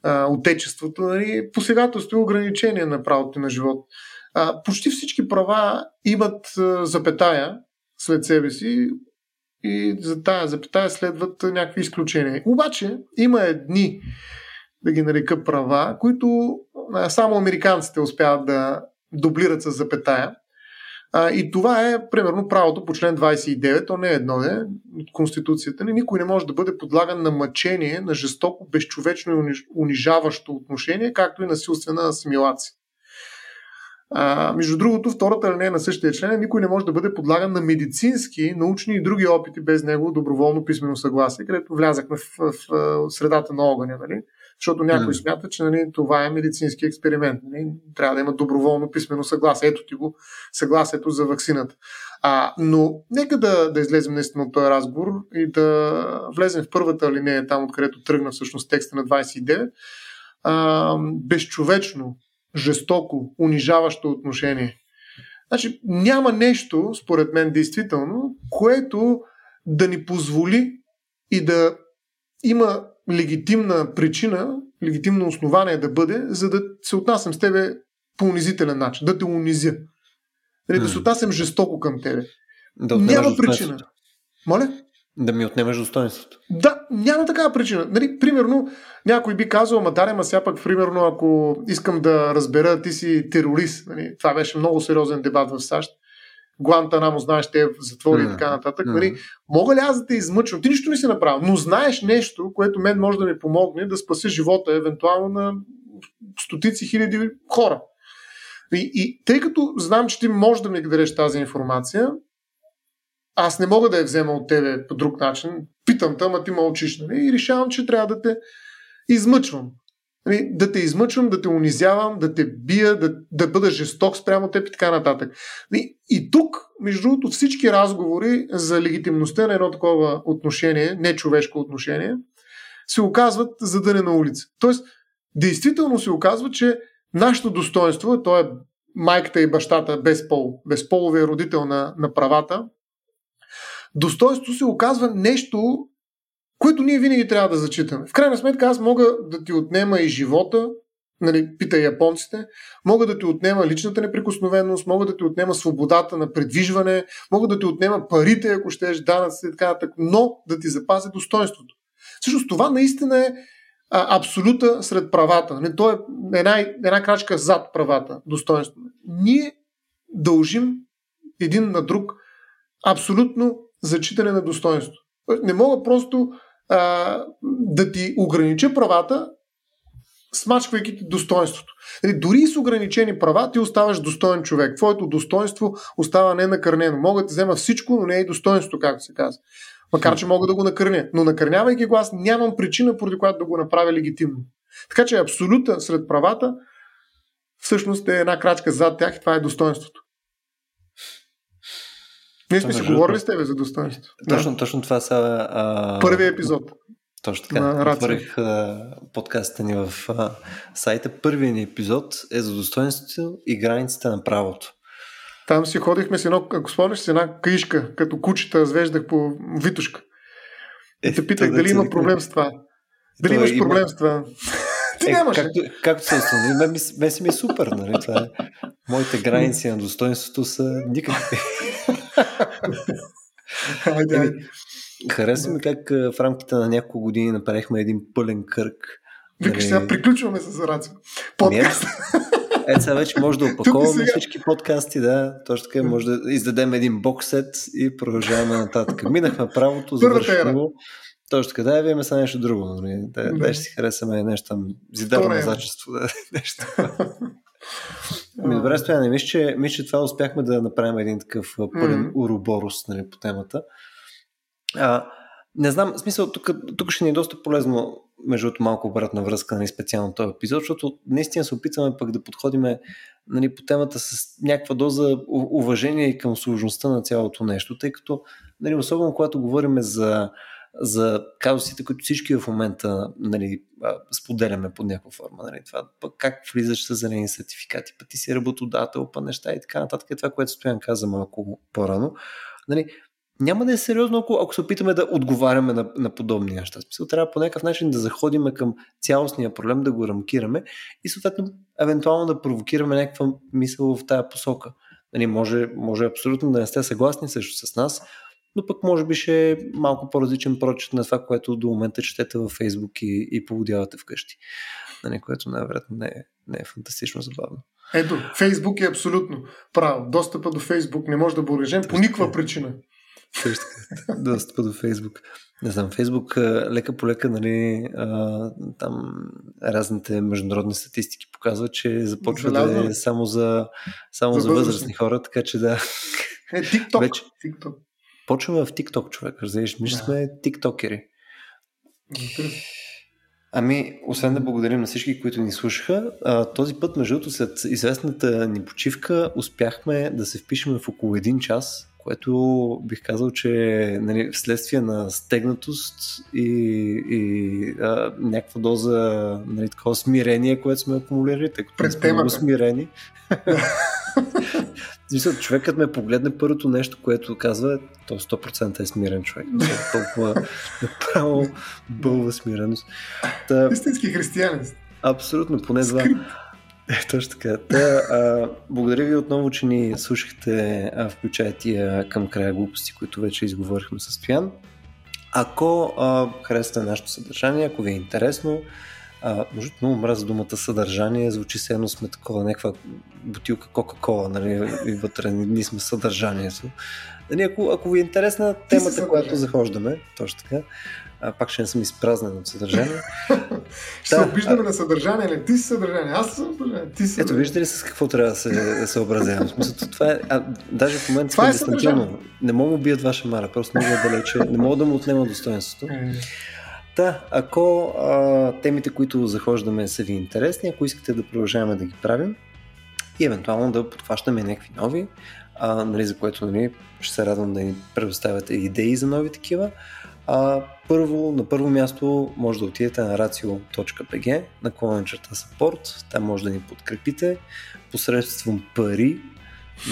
B: а, отечеството, нали, посегателство и ограничение на правото на живот. А, почти всички права имат а, запетая след себе си и за тая запетая следват някакви изключения. Обаче има едни, да ги нарека права, които а, само американците успяват да дублират с запетая. А, и това е, примерно, правото по член 29, то не е едно, не, от Конституцията ни. Никой не може да бъде подлаган на мъчение, на жестоко, безчовечно и унижаващо отношение, както и насилствена асимилация. А, между другото, втората линия на същия член е никой не може да бъде подлаган на медицински, научни и други опити без него доброволно писмено съгласие, където влязахме в, в, в средата на огъня. Нали? Защото някой mm. смята, че нали, това е медицински експеримент. Нали? Трябва да има доброволно писмено съгласие. Ето ти го съгласието за вакцината. А, но нека да, да излезем наистина от този разговор и да влезем в първата линия, там откъдето тръгна всъщност текста на 29. А, безчовечно, жестоко, унижаващо отношение. Значи няма нещо, според мен, действително, което да ни позволи и да има легитимна причина, легитимно основание да бъде, за да се отнасям с тебе по унизителен начин, да те унизя. Нали, да се отнасям жестоко към тебе. Да Няма причина. Моля?
A: Да ми отнемеш достоинството.
B: Да, няма такава причина. Нали, примерно, някой би казал, ама даре, ма сега пък, примерно, ако искам да разбера, ти си терорист. Нали, това беше много сериозен дебат в САЩ. Гуантанамо, знаеш, те затвори mm. и така нататък. Mm. Нали, мога ли аз да те измъчвам? Ти нищо не си направил, но знаеш нещо, което мен може да ми помогне да спаси живота, евентуално на стотици хиляди хора. И, и тъй като знам, че ти можеш да ми дадеш тази информация, аз не мога да я взема от тебе по друг начин. Питам те, ама ти мълчиш. Нали? И решавам, че трябва да те измъчвам. Нали, да те измъчвам, да те унизявам, да те бия, да, да бъда жесток спрямо теб и така нататък. Нали, и тук, между другото, всички разговори за легитимността на едно такова отношение, нечовешко отношение, се оказват задъне на улица. Тоест, действително се оказва, че нашето достоинство, то е майката и бащата без пол, безполовия родител на, на правата, достоинство се оказва нещо което ние винаги трябва да зачитаме. В крайна сметка аз мога да ти отнема и живота, нали, пита японците, мога да ти отнема личната неприкосновеност, мога да ти отнема свободата на предвижване, мога да ти отнема парите, ако щеш, данъци и така нататък, но да ти запази достоинството. Всъщност това наистина е а, абсолюта сред правата. Не, то е една, една крачка зад правата, достоинство. Ние дължим един на друг абсолютно зачитане на достоинство. Не мога просто а, да ти огранича правата, смачквайки ти достоинството. Нали, дори с ограничени права ти оставаш достоен човек. Твоето достоинство остава ненакърнено. Мога да ти взема всичко, но не е и достоинство, както се казва. Макар, че мога да го накърня. Но накърнявайки го, аз нямам причина, поради която да го направя легитимно. Така че абсолюта сред правата всъщност е една крачка зад тях и това е достоинството. Ние сме си говорили с тебе за достоинство.
A: Точно, да. точно това са...
B: А... Първият епизод.
A: Точно така. Отворих подкаста ни в а, сайта. Първият ни епизод е за достоинството и границите на правото.
B: Там си ходихме с едно, ако спомняш, с една каишка, като кучета звеждах по витушка. И е, те питах дали има проблем с това. Дали имаш проблем има... с това? Ти е, нямаш.
A: Както, както се установи, мен, мен си ми е супер. Нали? Това е. Моите граници на достоинството са никакви.
B: Айде, айде.
A: Хареса ми как в рамките на няколко години направихме един пълен кръг.
B: Викаш, нали... сега приключваме с Рацио. Подкаст.
A: Ето сега вече може да опаковаме всички подкасти, да, точно така, може да издадем един боксет и продължаваме нататък. Минахме правото, завършихме го. Точно така, да, вие са нещо друго. Нали? Да, да. да, ще си харесаме нещо там, зидарно назачество. Да, нещо. Ми, добре, стояне, мисля, че, мисля, че това успяхме да направим един такъв пълен mm-hmm. уроборус нали, по темата. А, не знам, смисъл, тук, тук ще ни е доста полезно, между другото, малко обратна връзка, нали, специално този епизод, защото наистина се опитваме пък да подходиме нали, по темата с някаква доза уважение и към сложността на цялото нещо, тъй като, нали, особено когато говорим за, за казусите, които всички в момента нали, споделяме под някаква форма. Нали, това, пък как влизаш с зелени сертификати, пък ти си работодател, па неща и така нататък. Е това, което Стоян каза малко по-рано. Нали, няма да е сериозно, ако, ако се опитаме да отговаряме на, на подобни неща. Смисъл, трябва по някакъв начин да заходиме към цялостния проблем, да го рамкираме и съответно евентуално да провокираме някаква мисъл в тая посока. Нали, може, може абсолютно да не сте съгласни също с нас, но пък може би ще е малко по-различен прочет на това, което до момента четете във Фейсбук и, и поводявате вкъщи. Нали, което най-вероятно не е, не е фантастично забавно.
B: Ето, Фейсбук е абсолютно право. Достъпа до Фейсбук не може да бъде урежен по никаква причина.
A: Достъпа до Фейсбук. Не знам, Фейсбук лека по лека, нали, а, там разните международни статистики показват, че започва да е само за, само за, за възрастни хора, така че да.
B: Е, TikTok. Вече... TikTok.
A: Почваме в TikTok, човек, разбираш, ние да. сме тиктокери. Ами, освен да благодарим на всички, които ни слушаха, а, този път, между другото, след известната ни почивка, успяхме да се впишем в около един час което бих казал, че нали, вследствие на стегнатост и, и а, някаква доза нали, такова смирение, което сме акумулирали, тъй като сме много смирени. Мисля, човекът ме погледне първото нещо, което казва, то 100% е смирен човек. Толкова направо бълва смиреност.
B: Та... Истински християнин.
A: Абсолютно, поне два. Е, точно така. Та, а, благодаря ви отново, че ни слушахте, а, включая тия към края глупости, които вече изговорихме с Стоян. Ако а, харесате нашето съдържание, ако ви е интересно, а, може много мраза думата съдържание, звучи се едно сме такова, някаква бутилка Кока-Кола, нали, и вътре ние сме съдържанието. Нали, ако, ако ви е интересна темата, която захождаме, точно така, а, пак ще не съм изпразнен от съдържание.
B: ще да, се обиждаме а... на съдържание, не ти си съдържание, аз съм съдържание, ти си
A: Ето, виждате ли с какво трябва да се съобразявам? Смисъл, това е, а, даже в момента това е дистанционно. Не мога да убият ваша мара, просто много е далече, не мога да му отнема достоинството. Е. Да, ако а, темите, които захождаме са ви интересни, ако искате да продължаваме да ги правим и евентуално да подхващаме някакви нови, а, нали, за което нали, ще се радвам да ни предоставяте идеи за нови такива, а, първо, на първо място може да отидете на racio.bg, на черта support, там може да ни подкрепите посредством пари,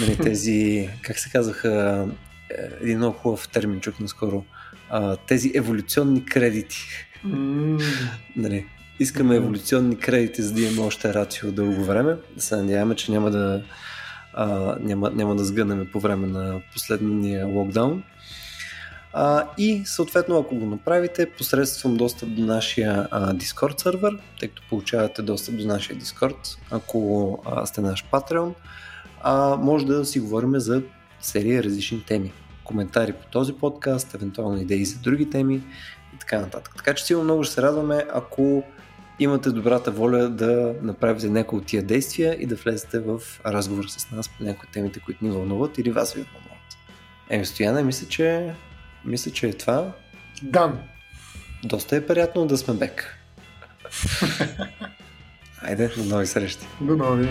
A: нали, тези, как се казаха, е, един много хубав термин чук наскоро, а, тези еволюционни кредити.
B: Mm.
A: нали, искаме еволюционни кредити, за да имаме още рацио дълго време. Да се надяваме, че няма да, а, няма, няма да сгънем по време на последния локдаун. А, и съответно, ако го направите посредством достъп до нашия а, Discord сервер, тъй като получавате достъп до нашия Discord, ако а, сте наш Patreon, а, може да си говорим за серия различни теми. Коментари по този подкаст, евентуално идеи за други теми и така нататък. Така че сигурно много ще се радваме, ако имате добрата воля да направите някои от тия действия и да влезете в разговор с нас по някои темите, които ни вълнуват или вас ви вълнуват. Еми, Стояна, мисля, че мисля, че е това.
B: Дан.
A: Доста е приятно да сме бек. Айде, до нови срещи.
B: До нови.